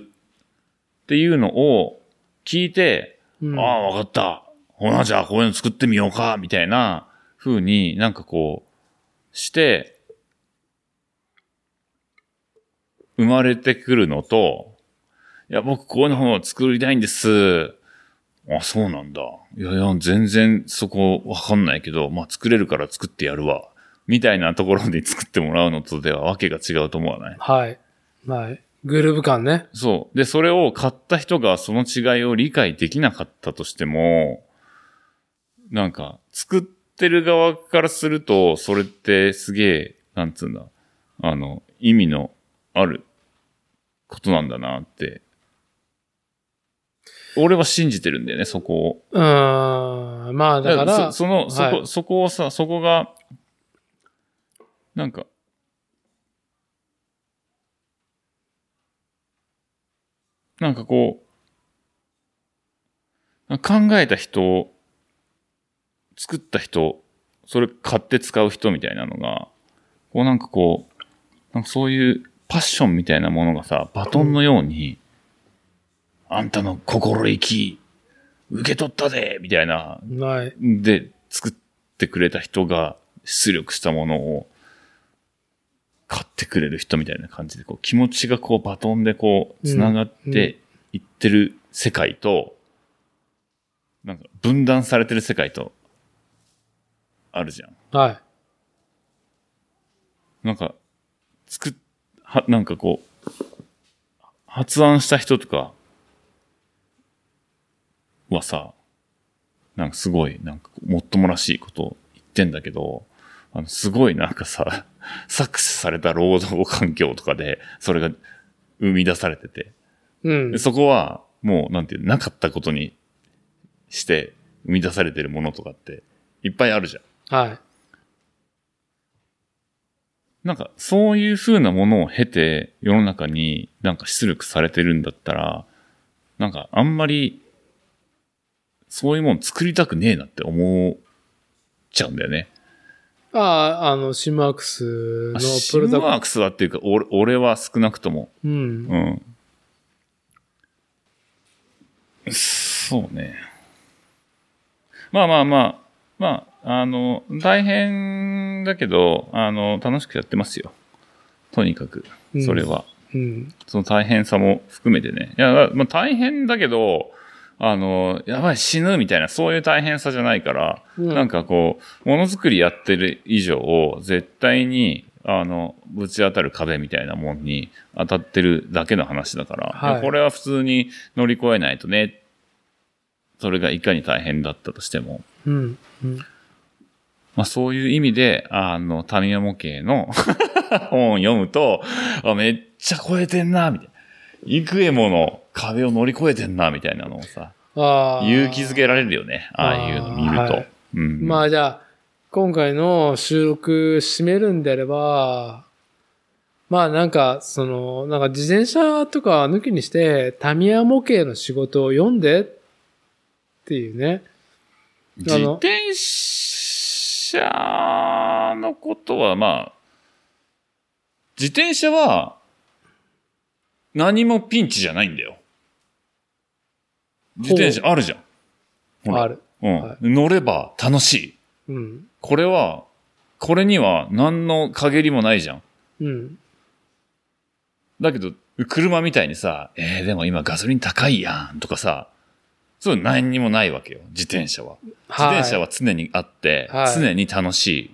ていうのを聞いて、うんああ、わかった。ほな、じゃあこういうの作ってみようか、みたいな風になんかこう、して、生まれてくるのと、いや、僕こういうのを作りたいんです。あ、そうなんだ。いやいや、全然そこわかんないけど、まあ作れるから作ってやるわ。みたいなところで (laughs) 作ってもらうのとではわけが違うと思わない？はい。はい。グルーヴ感ね。そう。で、それを買った人がその違いを理解できなかったとしても、なんか、作ってる側からすると、それってすげえ、なんつうんだ、あの、意味のあることなんだなって。俺は信じてるんだよね、そこを。うーん。まあ、だから、そその、そこ、はいそこをさ、そこが、なんか、なんかこう、考えた人、作った人、それ買って使う人みたいなのが、こうなんかこう、なんかそういうパッションみたいなものがさ、バトンのように、あんたの心意気、受け取ったでみたいな、はい。で、作ってくれた人が出力したものを買ってくれる人みたいな感じで、こう気持ちがこうバトンでこう繋がっていってる世界と、なんか分断されてる世界と、あるじゃん。はい。なんか、作っ、は、なんかこう、発案した人とかはさ、なんかすごい、なんかもっともらしいことを言ってんだけど、あの、すごいなんかさ、(laughs) 搾取された労働環境とかで、それが生み出されてて、うんで。そこは、もう、なんていう、なかったことにして生み出されてるものとかって、いっぱいあるじゃん。はい。なんか、そういう風なものを経て、世の中になんか出力されてるんだったら、なんか、あんまり、そういうもの作りたくねえなって思っちゃうんだよね。ああ、あの、シムワークスのシプロダクムワークスはっていうか、俺俺は少なくとも。うん。うん。そうね。まあまあまあ、まあ、あの、大変だけど、あの、楽しくやってますよ。とにかく、それは。うん。その大変さも含めてね。いや、まあ大変だけど、あの、やばい死ぬみたいな、そういう大変さじゃないから、うんなんかこう、ものづくりやってる以上、絶対に、あの、ぶち当たる壁みたいなもんに当たってるだけの話だから、はいこれは普通に乗り越えないとね、それがいかに大変だったとしても、うん。うん。まあそういう意味で、あの、タミヤ模型の (laughs) 本を読むと、あめっちゃ超えてんな、みたいな。幾重もの壁を乗り越えてんな、みたいなのをさ。勇気づけられるよね。ああいうの見ると。あーはいうん。まあじゃあ、今回の収録締めるんであれば、まあなんか、その、なんか自転車とか抜きにして、タミヤ模型の仕事を読んでっていうね。自転車のことは、まあ、自転車は何もピンチじゃないんだよ。自転車あるじゃん。ほらある。うん、はい乗れば楽しい。うん。これは、これには何の陰りもないじゃん。うん。だけど、車みたいにさ、えー、でも今ガソリン高いやんとかさ、そう何にもないわけよ、自転車は。自転車は常にあって、はい常に楽し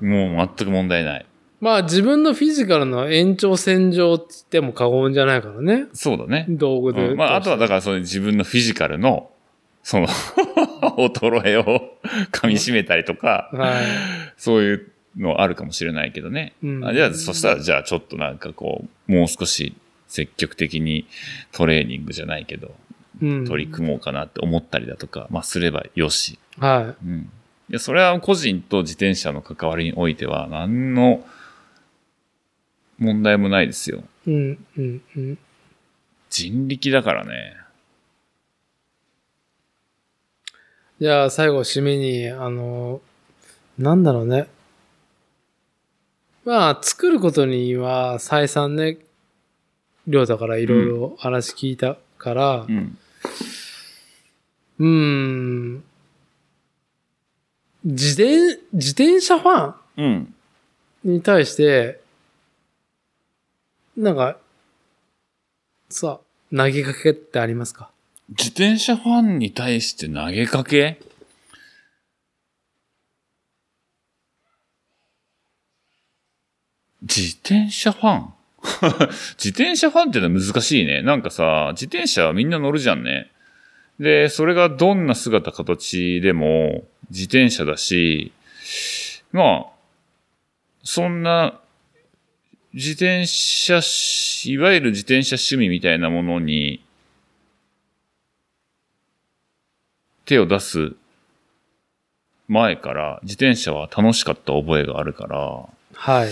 い。もう全く問題ない。まあ自分のフィジカルの延長線上って言っても過言じゃないからね。そうだね。道具で。うんまあ、あとはだからそういう自分のフィジカルの、その、(laughs) 衰えを噛み締めたりとか、はい。そういうのあるかもしれないけどね。うんあじゃあ、そしたら、じゃあちょっとなんかこう、もう少し積極的にトレーニングじゃないけど、うん。取り組もうかなって思ったりだとか、まあすればよし。はうん。いや、それは個人と自転車の関わりにおいては、何の問題もないですよ。い。うん、うん、うん。人力だからね。じゃあ最後締めに、あの、なんだろうね。まあ、作ることには再三ね、りょうだからいろいろ話聞いたからう、ん。うーん、自転、自転車ファうん。ンに対して、なんか、さ、投げかけってありますか？自転車ファンに対して投げかけ？自転車ファン？(laughs) 自転車ファンってのは難しいね。なんかさ、自転車はみんな乗るじゃんね。で、それがどんな姿形でも自転車だし、まあ、そんな自転車し、いわゆる自転車趣味みたいなものに手を出す前から自転車は楽しかった覚えがあるから、はい。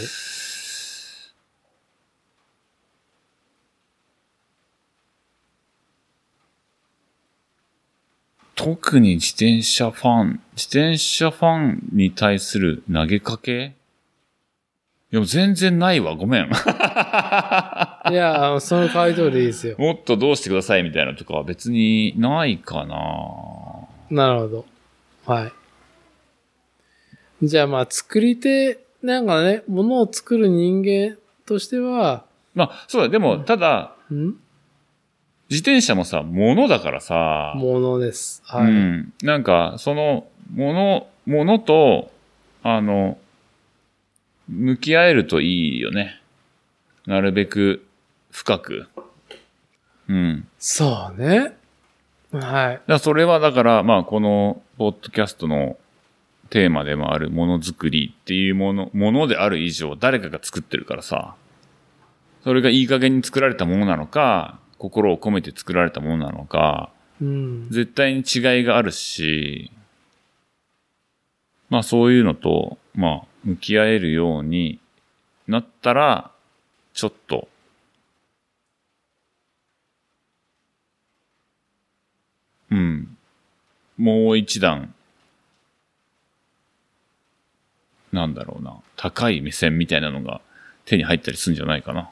特に自転車ファン、自転車ファンに対する投げかけいや、全然ないわ。ごめん。(laughs) いや、その回答でいいですよ。もっとどうしてくださいみたいなとかは別にないかな。なるほど。はい。じゃあまあ作り手、なんかね、ものを作る人間としては、まあ、そうだ。でも、ただ、ん？自転車もさ、物だからさ、ものです。はい。うん。なんか、その、もの、ものと、あの、向き合えるといいよね。なるべく深く。うん。そうね。はい。だそれはだから、まあ、この、ポッドキャストのテーマでもあるものづくりっていうもの、ものである以上、誰かが作ってるからさ、それがいい加減に作られたものなのか、心を込めて作られたものなのか、うん。絶対に違いがあるし、まあそういうのと、まあ向き合えるようになったら、ちょっと、うん、もう一段、なんだろうな、高い目線みたいなのが手に入ったりするんじゃないかな。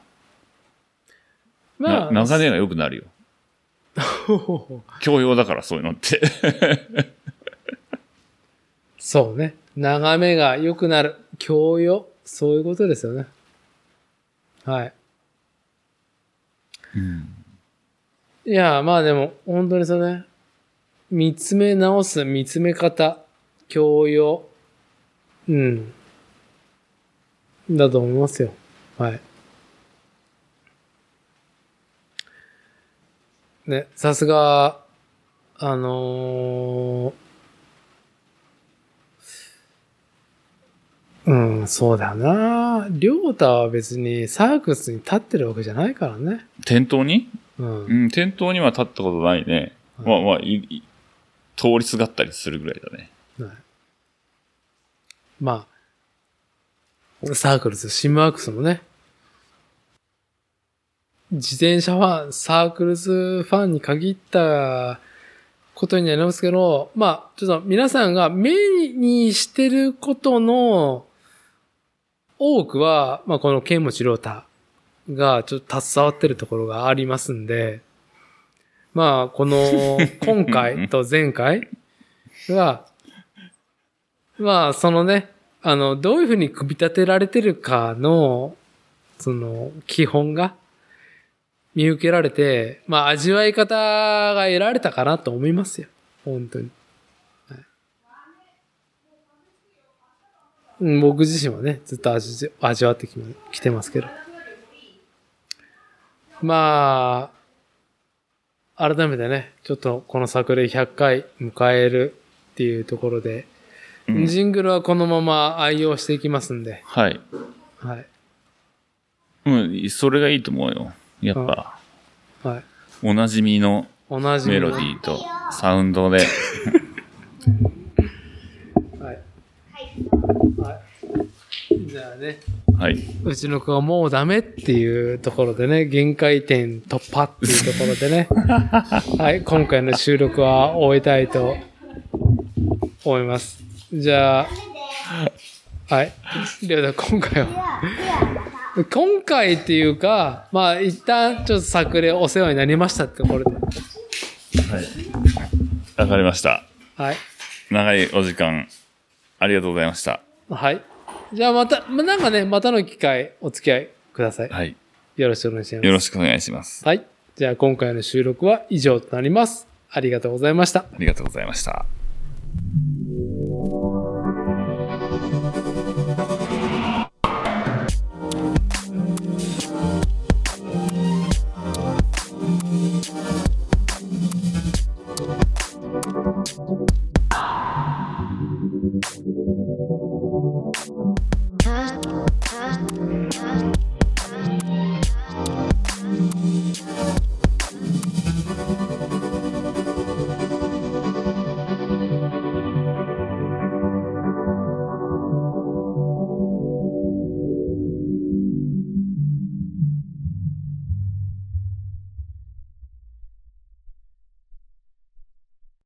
まあ、な流れが良くなるよ。(laughs) 教養だからそういうのって。そうね。眺めが良くなる。教養？そういうことですよね。はい。いや、まあでも、本当にそれ、見つめ直す、見つめ方、教養、うん。だと思いますよ。はい。ね、さすが、あのーうん、そうだな。りょうたは別にサークルズに立ってるわけじゃないからね。店頭に？うん。うん、店頭には立ったことないね。はいまあまあ、通りすがったりするぐらいだね。はいまあ、サークルズ、シムワークスもね、自転車ファン、サークルズファンに限ったことになりますけど、まあ、ちょっと皆さんが目にしてることの多くは、まあ、この剣持良太がちょっと携わってるところがありますんで、まあ、この、(laughs) 今回と前回は、まあ、そのね、あの、どういうふうに組み立てられてるかの、その、基本が見受けられて、まあ、味わい方が得られたかなと思いますよ。本当に。はいうん僕自身はね、ずっと味味わってききてますけど。まあ、改めてね、ちょっとこの作例100回迎えるっていうところで、うんジングルはこのまま愛用していきますんで、はい。はい。うん、それがいいと思うよ。やっぱ、はい。おなじみのメロディーとサウンドで、はい。はい。じゃあね、はい。うちの子がもうダメっていうところでね、限界点突破っていうところでね、(laughs) はい、今回の収録は終えたいと思います。じゃあ、はい。りょうた、今回は、今回っていうか、まあ一旦ちょっと作例お世話になりましたってところで、わかりました。はい。長いお時間、ありがとうございました。はい。じゃあまた、まなんかね、またの機会お付き合いください。はい。よろしくお願いします。よろしくお願いします。はい。じゃあ今回の収録は以上となります。ありがとうございました。ありがとうございました。